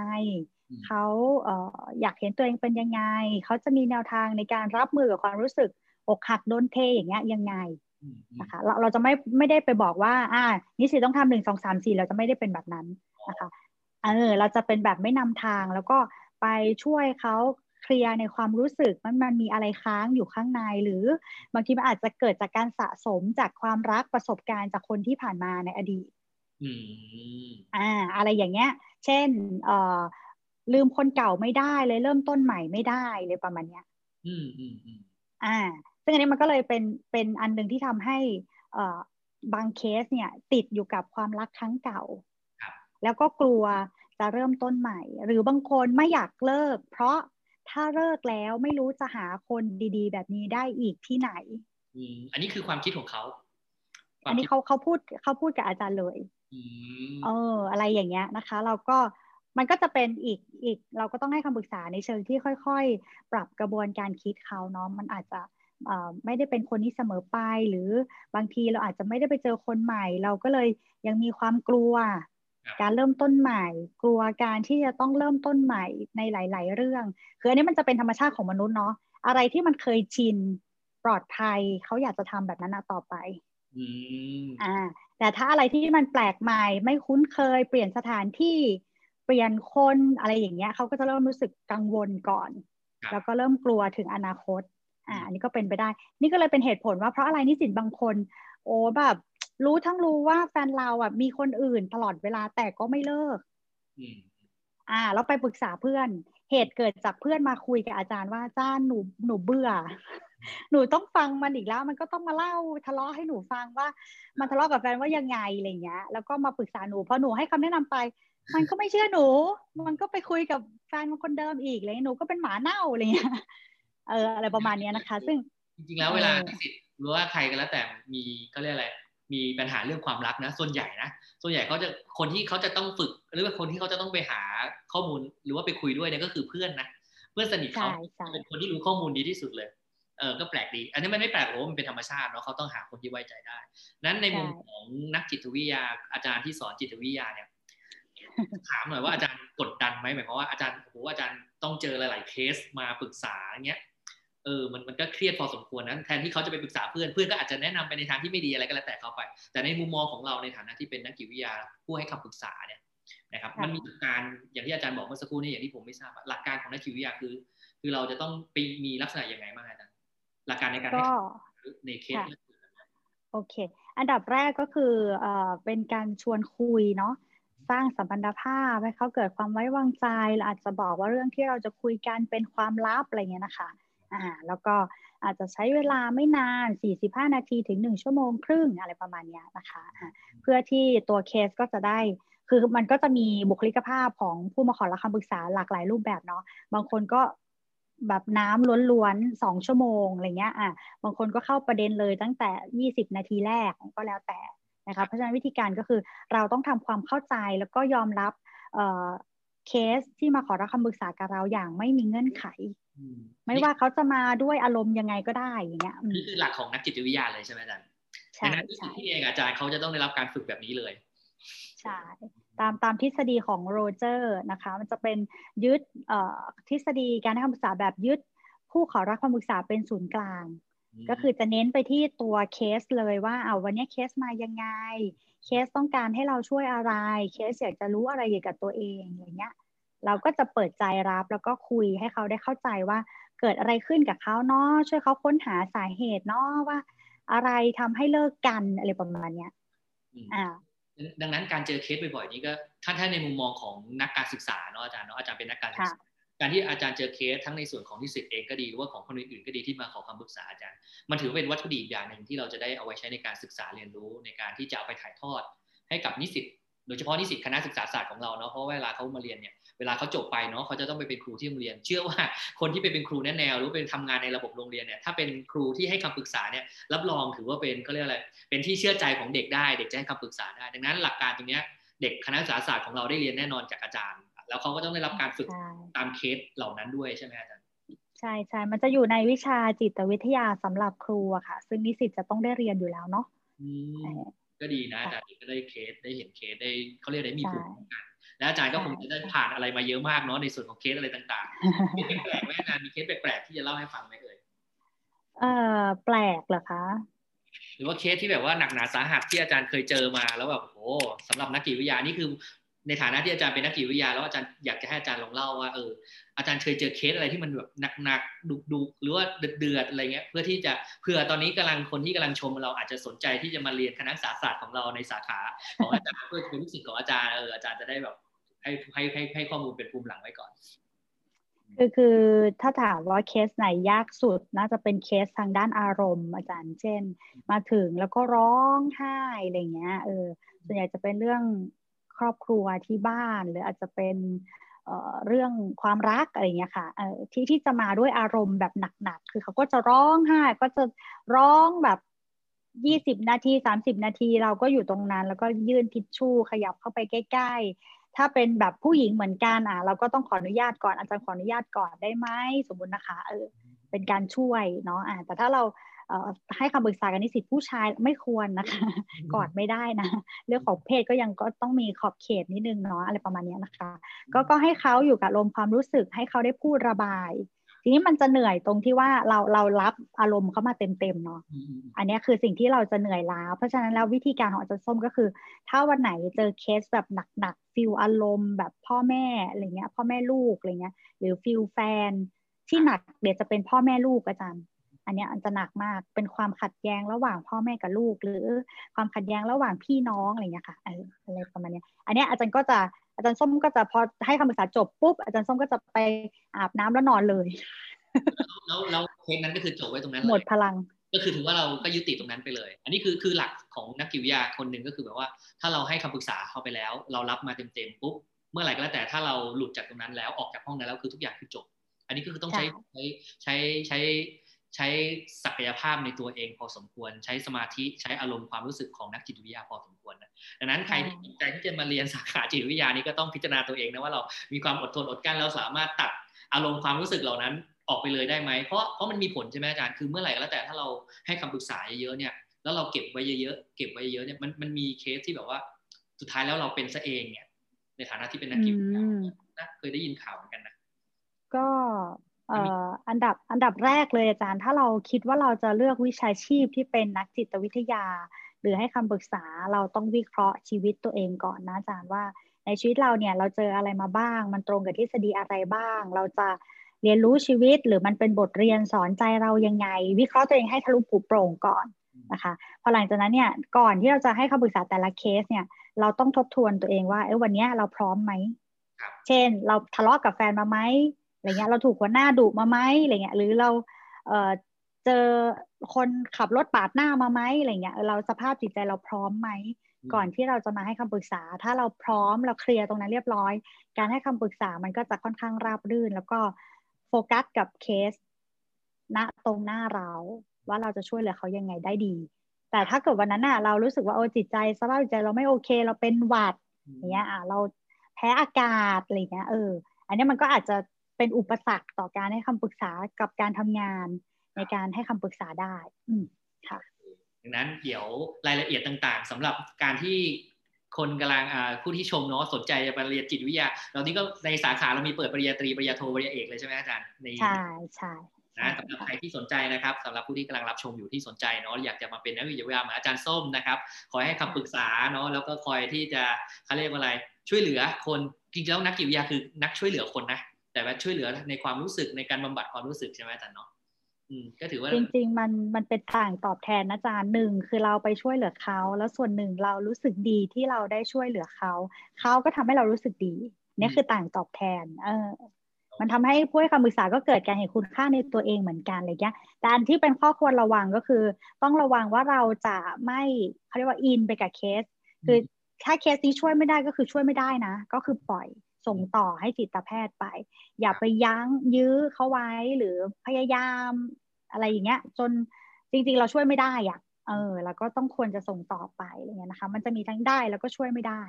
เขาเอ่ออยากเห็นตัวเองเป็นยังไง เขาจะมีแนวทางในการรับมือกับความรู้สึกอกหักโดนเทอย่างเงี้ยยังไงนะคะเราเราจะไม่ไม่ได้ไปบอกว่า อ่านิสิตต้องทำหนึ่งสองสามสี่เราจะไม่ได้เป็นแบบนั้นนะคะเออเราจะเป็นแบบไม่นำทางแล้วก็ไปช่วยเขาเคลียร์ในความรู้สึกมันมันมีอะไรค้างอยู่ข้างใน หรือบางทีมันอาจจะเกิดจากการสะสมจากความรักประสบการณ์จากคนที่ผ่านมาในอดีต อ่า อะไรอย่างเงี้ย เช่น เอ่อ ลืมคนเก่าไม่ได้เลยเริ่มต้นใหม่ไม่ได้เลยประมาณเนี้ย อืมอืมอืมอ่า ซึ่งอันนี้มันก็เลยเป็น เป็นอันหนึ่งที่ทำให้ เอ่อ บางเคสเนี่ย ติดอยู่กับความรักครั้งเก่า แล้วก็กลัวจะเริ่มต้นใหม่ หรือบางคนไม่อยากเลิก เพราะถ้าเลิกแล้วไม่รู้จะหาคนดีๆ แบบนี้ได้อีกที่ไหนอืมอันนี้คือความคิดของเขา อันนี้เขาเขาพูดเขาพูดกับอาจารย์เลย เออ อะไรอย่างเงี้ยนะคะ เราก็มันก็จะเป็นอีกอีก เราก็ต้องให้คำปรึกษาในเชิงที่ค่อยๆ ปรับกระบวนการคิดเขาเนาะมันอาจจะไม่ได้เป็นคนที่เสมอไป หรือบางทีเราอาจจะไม่ได้ไปเจอคนใหม่ เราก็เลยยังมีความกลัว การเริ่มต้นใหม่ กลัวการที่จะต้องเริ่มต้นใหม่ในหลาย ๆ เรื่องคืออันนี้มันจะเป็นธรรมชาติของมนุษย์เนาะอะไรที่มันเคยชินปลอดภัยเขาอยากจะทำแบบนั้นต่อไปอ่า แต่ถ้าอะไรที่มันแปลกใหม่ ไม่คุ้นเคย เปลี่ยนสถานที่เปลี่ยนคนอะไรอย่างเงี้ยเขาก็จะเริ่มรู้สึกกังวลก่อน แล้วก็เริ่มกลัวถึงอนาคตอ่าอันนี้ก็เป็นไปได้ นี่ก็เลยเป็นเหตุผลว่าเพราะอะไรนิสิตบางคน โอ้แบบรู้ทั้งรู้ว่าแฟนเราอะมีคนอื่นตลอดเวลาแต่ก็ไม่เลิกอ่าเราไปปรึกษาเพื่อน เหตุเกิดจากเพื่อนมาคุยกับอาจารย์ว่าอาจารย์หนูหนูเบื่อ หนูต้องฟังมันอีกแล้ว มันก็ต้องมาเล่าทะเลาะให้หนูฟังว่า มันทะเลาะกับแฟนว่ายังไงอะไรเงี้ย แล้วก็มาปรึกษาหนูพอหนูให้คำแนะนำไป มันก็ไม่เชื่อหนู มันก็ไปคุยกับแฟนคนเดิมอีกเลยหนูก็เป็นหมาเน่าอะไรเงี้ยเอออะไรประมาณนี้นะคะ ซึ่งจริงๆแล้วเวลาสิทธิ์หรือว่าใครก็แล้วแต่มีเขาเรียกอะไรมีปัญหาเรื่องความรักนะ ส่วนใหญ่นะส่วนใหญ่เขาจะคนที่เขาจะต้องฝึก หรือว่าคนที่เขาจะต้องไปหาข้อมูล หรือว่าไปคุยด้วยเนี่ยก็คือเพื่อนนะเพื่อนสนิทเขาเป็นคนที่รู้ข้อมูลดีที่สุดเลย เออก็แปลกดี อันนี้มันไม่แปลกหรอกมันเป็นธรรมชาติเนาะเขาต้องหาคนที่ไว้ใจได้ นั้นในมุมของนักจิตวิทยาอาจารย์ที่สอนจิตวิทยาเนี่ยถามหน่อยว่าอาจารย์กดดันไหมหมายความว่าอาจารย์โอ้โหอาจารย์ต้องเจอหลาย ๆ เคสมาปรึกษาเงี้ยเออมันมันก็เครียดพอสมควรนะแทนที่เขาจะไปปรึกษาเพื่อนเพื่อนก็อาจจะแนะนำไปในทางที่ไม่ดีอะไรก็แล้วแต่เขาไป แต่ในมุมมองของเราในฐานะที่เป็นนักจิตวิทยาผู้ให้คำปรึกษาเนี่ยนะครับมันมีหลักการอย่างที่อาจารย์บอกเมื่อสักครู่นี้อย่างที่ผมไม่ทราบหลักการของนักจิตวิทยาคือ คือเราจะต้องไปมีลักษณะยังไงบ้างอาจารย์ หลักการในการให้ในเคสโอเค อันดับแรกก็คือเอ่อเป็นการชวนคุยเนาะสร้างสัมพันธภาพให้เขาเกิดความไว้วางใจเราอาจจะบอกว่าเรื่องที่เราจะคุยกันเป็นความลับอะไรเงี้ยนะคะอ่าแล้วก็อาจจะใช้เวลาไม่นาน 45 นาทีถึง 1 ชั่วโมงครึ่งอะไรประมาณนี้นะคะะเพื่อที่ตัวเคสก็จะได้ คือมันก็จะมีบุคลิกภาพของผู้มาขอรับคำปรึกษาหลากหลายรูปแบบเนาะ บางคนก็ แบบน้ำล้วนๆสองชั่วโมงอะไรเงี้ยอะบางคนก็เข้าประเด็นเลยตั้งแต่ 20 นาทีแรกก็แล้วแต่นะคะเพราะฉะนั้นวิธีการก็คือเราต้องทำความเข้าใจแล้วก็ยอมรับเคสที่มาขอรับคำปรึกษากับเราอย่างไม่มีเงื่อนไข ไม่ว่าเขาจะมาด้วยอารมณ์ยังไงก็ได้อย่างเงี้ยนี่คือหลักของนักจิตวิทยาเลยใช่ไหมอาจารย์ใช่ใช่ที่เองอาจารย์เขาจะต้องได้รับการฝึกแบบนี้เลย ใช่ ตามตามทฤษฎีของโรเจอร์นะคะมันจะเป็นยึดทฤษฎีการให้คำปรึกษาแบบยึด ผู้ขอรับคำปรึกษาเป็นศูนย์กลาง ก็คือจะเน้นไปที่ตัวเคสเลยว่าเอาวันนี้เคสมายังไง เคสต้องการให้เราช่วยอะไร เคสอยากจะรู้อะไรเกี่ยวกับตัวเองอย่างเงี้ยเราก็จะเปิดใจรับแล้วก็คุยให้เขาได้เข้าใจว่าเกิดอะไรขึ้นกับเขาเนาะช่วยเขาค้นหาสาเหตุเนาะว่า อะไรทำให้เลิกกันอะไรประมาณเนี้ยอ่า ดังนั้นการเจอเคสบ่อยๆนี้ก็ถ้าถ้าในมุมมองของนักการศึกษาเนาะอาจารย์เนาะอาจารย์เป็นนักการศึกษาการที่อาจารย์เจอเคสทั้งในส่วนของที่สิทธิ์เองก็ดีหรือว่าของคนอื่นๆก็ดีที่มาขอคำปรึกษาอาจารย์ มันถือเป็นวัตถุดิบอย่างหนึ่งที่เราจะได้เอาไว้ใช้ในการศึกษาเรียนรู้ในการที่จะเอาไปถ่ายทอดให้กับนิสิตโดยเฉพาะนิสิตคณะศึกษาศาสตร์ของเราเนาะเพราะเวลาเขามาเรียนเนี่ย เวลาเขาจบไปเนาะเขาจะต้องไปเป็นครูที่โรงเรียน เชื่อว่าคนที่ไปเป็นครูแนแนวหรือเป็นทำงานในระบบโรงเรียนเนี่ยถ้าเป็นครูที่ให้คำปรึกษาเนี่ยรับรองถือว่าเป็นเขาเรียกอะไรเป็นที่เชื่อใจของเด็กได้ เด็กจะให้คำปรึกษาได้ ดังนั้นหลักการตรงนี้เด็กคณะศึกษาศาสตร์ของเราได้เรียนแน่นอนจากอาจารย์ แล้วเขาก็ต้องได้รับการฝึกตามเคสเหล่านั้นด้วยใช่ไหมอาจารย์ใช่ใช่มันจะอยู่ในวิชาจิตวิทยาสำหรับครูอะค่ะ ซึ่งนิสิตจะต้องได้เรียนอยู่แล้วเนาะก็ดีนะอาจารย์ก็ได้เคสได้เห็นเคสได้เขาเรียกได้มีภูมิคุ้มกัน แล้วอาจารย์ก็คงจะได้ผ่านอะไรมาเยอะมากเนาะในส่วนของเคสอะไรต่างๆเคสแปลกไหมอาจารย์มีเคสแปลกๆที่จะเล่าให้ฟังไหมเอ่ยเออแปลกเหรอคะ หรือว่าเคสที่แบบว่าหนักหนาสาหัสที่อาจารย์เคยเจอมาแล้วแบบโอ้สำหรับนักจิตวิทยานี่คือ ในฐานะที่อาจารย์เป็นนักจิตวิทยา แล้วอาจารย์อยากจะให้อาจารย์ลองเล่าว่าเอออาจารย์เคยเจอเคสอะไรที่มันแบบหนักๆดุๆหรือว่าเดือดๆอะไรเงี้ย เพื่อที่จะเผื่อตอนนี้กำลังคนที่กำลังชมเราอาจจะสนใจที่จะมาเรียนคณะศาสตร์ของเราในสาขาของอาจารย์เพื่อจะเป็นลูกศิษย์ของอาจารย์เอออาจารย์จะได้แบบ ให้ให้ให้ให้ข้อมูลเป็นภูมิหลังไว้ก่อนคือคือถ้าถามว่าเคสไหนยากสุดน่าจะเป็นเคสทางด้านอารมณ์ อาจารย์เช่น มาถึงแล้วก็ร้องไห้อะไรเงี้ยเออส่วนใหญ่จะเป็นเรื่องครอบครัวที่บ้าน หรืออาจจะเป็นเรื่องความรักอะไรเงี้ยค่ะที่ที่จะมาด้วยอารมณ์แบบหนักๆคือเขาก็จะร้องไห้ ก็จะร้องแบบยี่สิบนาทีสามสิบนาที เราก็อยู่ตรงนั้น แล้วก็ยื่นทิชชู่ขยับเข้าไปใกล้ๆ ถ้าเป็นแบบผู้หญิงเหมือนกันอะ เราก็ต้องขออนุญาตก่อนอาจารย์ขออนุญาตก่อนได้ไหมสมมุตินะคะเออเป็นการช่วยเนาะอ่าแต่ถ้าเราให้คำปรึกษากันนิสิตผู้ชายไม่ควรนะคะกอดไม่ได้นะ เรื่องของเพศก็ยังก็ต้องมีขอบเขตนิดนึงเนาะอะไรประมาณนี้นะคะ ก็ก็ให้เขาอยู่กับลมความรู้สึกให้เขาได้พูดระบาย ทีนี้มันจะเหนื่อยตรงที่ว่าเราเรารับอารมณ์เขามาเต็มๆเนาะอันนี้คือสิ่งที่เราจะเหนื่อยล้าเพราะฉะนั้นแล้ววิธีการของอาจารย์ส้มก็คือ ถ้าวันไหนเจอเคสแบบหนักๆ feel อารมณ์แบบพ่อแม่อะไรเงี้ย พ่อแม่ลูกอะไรเงี้ย หรือ feel แฟนที่หนักเดี๋ยวจะเป็นพ่อแม่ลูกอาจารย์อันนี้อันจะหนักมากเป็นความขัดแย้งระหว่างพ่อแม่กับลูก หรือความขัดแย้งระหว่างพี่น้องอะไรเงี้ยค่ะอะไรประมาณนี้อันนี้อาจารย์ก็จะ อาจารย์ส้มก็จะพอให้คำปรึกษาจบปุ๊บอาจารย์ส้มก็จะไปอาบน้ำแล้วนอนเลยแล้วแล้วเคสนั้นก็คือจบไว้ตรงนั้นหมดพลัง ก็คือถือว่าเราก็ยุติตรงนั้นไปเลย อันนี้คือคือหลักของนักกิวิทยาคนหนึ่งก็คือแบบว่า ถ้าเราให้คำปรึกษาเขาไปแล้ว เรารับมาเต็มๆปุ๊บเมื่อไหร่ก็แล้วแต่ถ้าเราหลุดจากตรงนั้นแล้วออกจากห้องนั้นแล้วคือทุกอย่างคือจบ อันนี้ก็คือต้องใช้ใช้ใช้ใช้ ใช้ศักยภาพในตัวเองพอสมควร ใช้สมาธิใช้อารมณ์ความรู้สึกของนักจิตวิทยาพอสมควรนะดังนั้นใครที่สนใจที่จะมาเรียนสาขาจิตวิทยานี้ก็ต้องพิจารณาตัวเองนะว่าเรามีความอดทนอดกั้นเราสามารถตัดอารมณ์ความรู้สึกเหล่านั้นออกไปเลยได้ไหมเพราะเพราะมันมีผลใช่ไหมอาจารย์คือเมื่อไหร่ก็แล้วแต่ถ้าเราให้คำปรึกษาเยอะๆเนี่ยแล้วเราเก็บไว้เยอะๆเก็บไว้เยอะเนี่ยมันมันมีเคสที่แบบว่า สุดท้ายแล้วเราเป็นซะเองเนี่ยในฐานะที่เป็นนักจิตวิทยานะเคยได้ยินข่าวเหมือนกันนะก็ อันดับอันดับแรกเลยอาจารย์ถ้าเราคิดว่าเราจะเลือกวิชาชีพที่เป็นนักจิตวิทยา หรือให้คำปรึกษาเราต้องวิเคราะห์ชีวิตตัวเองก่อนนะอาจารย์ว่า ในชีวิตเราเนี่ยเราเจออะไรมาบ้าง มันตรงกับทฤษฎีอะไรบ้าง เราจะเรียนรู้ชีวิตหรือมันเป็นบทเรียนสอนใจเรายังไง วิเคราะห์ตัวเองให้ทะลุผูโปร่งก่อนนะคะพอหลังจากนั้นเนี่ยก่อนที่เราจะให้คำปรึกษาแต่ละเคสเนี่ยเราต้องทบทวนตัวเองว่าเออวันนี้เราพร้อมไหมเช่น เราทะเลาะกับแฟนมาไหม อะไรเงี้ยเราถูกหัวหน้าดุมาไหมอะไรเงี้ยหรือเราเออเจอคนขับรถปาดหน้ามาไหมอะไรเงี้ยเราสภาพจิตใจเราพร้อมไหมก่อนที่เราจะมาให้คำปรึกษา ถ้าเราพร้อมเราเคลียร์ตรงนั้นเรียบร้อย การให้คำปรึกษามันก็จะค่อนข้างราบรื่น แล้วก็โฟกัสกับเคสณตรงหน้าเรา ว่าเราจะช่วยเหลือเขายังไงได้ดี แต่ถ้าเกิดวันนั้นน่ะ เรารู้สึกว่าโอ้จิตใจสภาพจิตใจเราไม่โอเค เราเป็นหวัดอย่างเงี้ยอะเราแพ้อากาศอะไรเงี้ยเออ อันนี้มันก็อาจจะ เป็นอุปสรรคต่อการให้คำปรึกษากับการทำงานในการให้คำปรึกษาได้อืมค่ะดังนั้นเดี๋ยวรายละเอียดต่างๆสำหรับการที่คนกำลังผู้ที่ชมเนาะสนใจจะไปเรียนจิตวิทยา เรานี่ก็ในสาขาเรามีเปิดปริญญาตรีปริญญาโทปริญญาเอกเลยใช่ไหมอาจารย์ใช่ใช่นะสำหรับใครที่สนใจนะครับสำหรับผู้ที่กำลังรับชมอยู่ที่สนใจเนาะอยากจะมาเป็นนักวิทยาเหมือนอาจารย์ส้มนะครับคอยให้คำปรึกษาเนาะแล้วก็คอยที่จะเขาเรียกว่าอะไรช่วยเหลือคนจริงๆแล้วนักจิตวิทยาคือนักช่วยเหลือคนนะ แต่ว่าช่วยเหลือในความรู้สึกในการบำบัดความรู้สึกใช่ไหมอาจารย์เนาะก็ถือว่าจริงๆ มันมันเป็นต่างตอบแทนนะอาจารย์หนึ่งคือเราไปช่วยเหลือเขา แล้วส่วนหนึ่งเรารู้สึกดีที่เราได้ช่วยเหลือเขาเขาก็ทำให้เรารู้สึกดีนี่คือต่างตอบแทน เออ มันทำให้ผู้ให้คำปรึกษาก็เกิดการเห็นคุณค่าในตัวเองเหมือนกันอะไรเงี้ยแต่อันที่เป็นข้อควรระวังก็คือ ต้องระวังว่าเราจะไม่เขาเรียกว่าอินไปกับเคส คือถ้าเคสนี้ช่วยไม่ได้ก็คือช่วยไม่ได้นะ ก็คือปล่อย ส่งต่อให้จิตแพทย์ไป อย่าไปยั้งยื้อเขาไว้หรือพยายามอะไรอย่างเงี้ย จนจริงๆ เราช่วยไม่ได้อะเออแล้วก็ต้องควรจะส่งต่อไปอะไรเงี้ยนะคะ มันจะมีทั้งได้แล้วก็ช่วยไม่ได้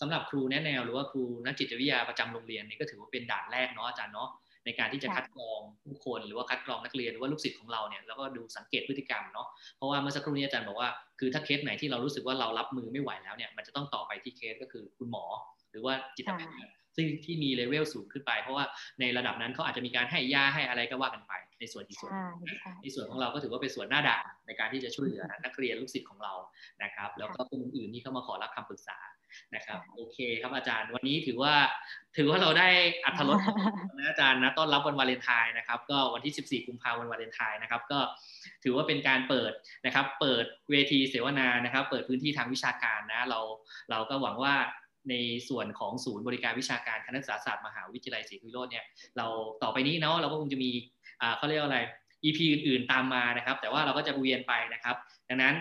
สำหรับครูแนะแนวหรือว่าครูนักจิตวิทยาประจำโรงเรียนนี่ก็ถือว่าเป็นด่านแรกเนาะอาจารย์เนาะในการที่จะคัดกรองผู้คนหรือว่าคัดกรองนักเรียนหรือว่าลูกศิษย์ของเราเนี่ยแล้วก็ดูสังเกตพฤติกรรมเนาะเพราะว่าเมื่อสักครู่นี้อาจารย์บอกว่าคือถ้าเคสไหนที่เรารู้สึกว่าเรารับมือไม่ไหวแล้วเนี่ยมันจะต้องต่อไปที่เคสก็คือคุณหมอ หรือว่าจิตแพทย์ซึ่งที่มีเลเวลสูงขึ้นไป เพราะว่าในระดับนั้นเขาอาจจะมีการให้ยาให้อะไรก็ว่ากันไป ในส่วนที่ส่วนในส่วนของเราก็ถือว่าเป็นส่วนหน้าด่านในการที่จะช่วยเหลือนักเรียนลูกศิษย์ของเรานะครับ แล้วก็คนอื่นๆที่เข้ามาขอรับคำปรึกษานะครับโอเคครับอาจารย์วันนี้ถือว่า ถือว่าเราได้อัธรสนะอาจารย์นะต้อนรับวันวาเลนไทน์นะครับ ก็วันที่ 14 กุมภาพันธ์วันวาเลนไทน์นะครับ ก็ถือว่าเป็นการเปิดนะครับ เปิดเวทีเสวนานะครับ เปิดพื้นที่ทางวิชาการนะเราเราก็หวังว่า ในส่วนของศูนย์บริการวิชาการคณะศึกษาศาสตร์มหาวิทยาลัยศรีวิโรจน์เนี่ยเราต่อไปนี้เนาะเราก็คงจะมีเขาเรียกอะไร EP อื่นๆตามมานะครับ แต่ว่าเราก็จะเวียนไปนะครับ ดังนั้น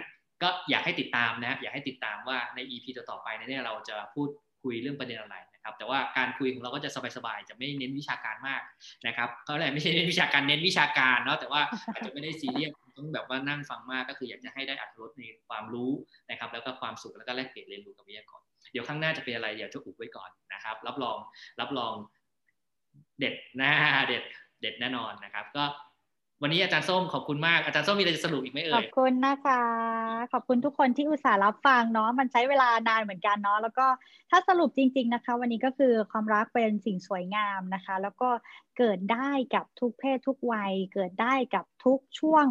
ก็อยากให้ติดตามนะอยากให้ติดตามว่าใน EP ต่อๆไปเนี่ยเราจะพูดคุยเรื่องประเด็นอะไรนะครับแต่ว่าการคุยของเราก็จะสบายๆจะไม่เน้นวิชาการมากนะครับเขาเลยไม่ใช่เน้นวิชาการเน้นวิชาการเนาะแต่ว่าอาจจะไม่ได้ซีเรียสต้องแบบว่านั่งฟังมากก็คืออยากจะให้ได้อัตรสในความรู้นะครับ แล้วก็ความสุขแล้วก็แลกเปลี่ยนเรียนรู้กับวิทยากร เดี๋ยวข้างหน้าจะเป็นอะไรเดี๋ยวจะอุบไว้ก่อนนะครับ รับรองรับรองเด็ดหนะเด็ดเด็ดแน่นอนนะครับ ก็วันนี้อาจารย์ส้มขอบคุณมากอาจารย์ส้มมีอะไรจะสรุปอีกไหมเอ่ยขอบคุณนะคะ ขอบคุณทุกคนที่อุตส่าห์รับฟังเนาะมันใช้เวลานานเหมือนกันเนาะแล้วก็ถ้าสรุปจริง ๆนะคะ วันนี้ก็คือความรักเป็นสิ่งสวยงามนะคะ แล้วก็เกิดได้กับทุกเพศทุกวัย เกิดได้กับทุกช่วง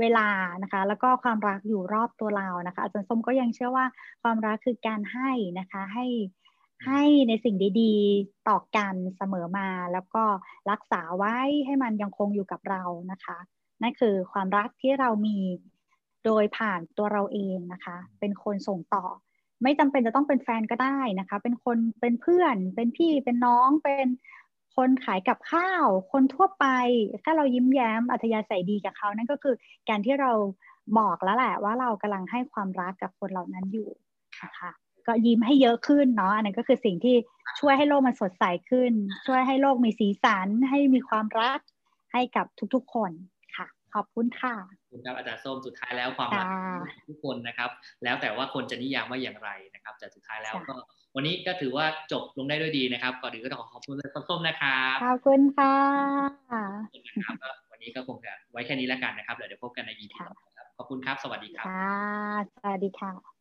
เวลานะคะ แล้วก็ความรักอยู่รอบตัวเรานะคะ อาจารย์ส้มก็ยังเชื่อว่าความรักคือการให้นะคะให้ให้ในสิ่งดีๆต่อกันเสมอมา แล้วก็รักษาไว้ให้มันยังคงอยู่กับเรานะคะนั่นคือความรักที่เรามีโดยผ่านตัวเราเองนะคะ เป็นคนส่งต่อ ไม่จำเป็นจะต้องเป็นแฟนก็ได้นะคะ เป็นคนเป็นเพื่อนเป็นพี่เป็นน้องเป็น คนขายกับข้าว คนทั่วไป ถ้าเรายิ้มแย้มอัธยาศัยดีกับเขานั่นก็คือการที่เราบอกแล้วแหละว่าเรากำลังให้ความรักกับคนเหล่านั้นอยู่นะคะก็ยิ้มให้เยอะขึ้นเนาะอันนั้นก็คือสิ่งที่ช่วยให้โลกมันสดใสขึ้น ช่วยให้โลกมีสีสัน ให้มีความรักให้กับทุกๆคนค่ะ ขอบคุณค่ะคุณครับอาจารย์ส้มสุดท้ายแล้วความรักทุกคนนะครับ แล้วแต่ว่าคนจะนิยามว่าอย่างไร นะครับแต่สุดท้ายแล้วก็วันนี้ก็ถือว่าจบลงได้ด้วยดีนะครับก่อนอื่นก็ต้องขอขอบคุณอาจารย์ส้มนะครับขอบคุณค่ะนะครับวันนี้ก็คงจะไว้แค่นี้แล้วกันนะครับเดี๋ยวเดี๋ยวพบกันใน EP ต่อครับขอบคุณครับ สวัสดีครับสวัสดีค่ะ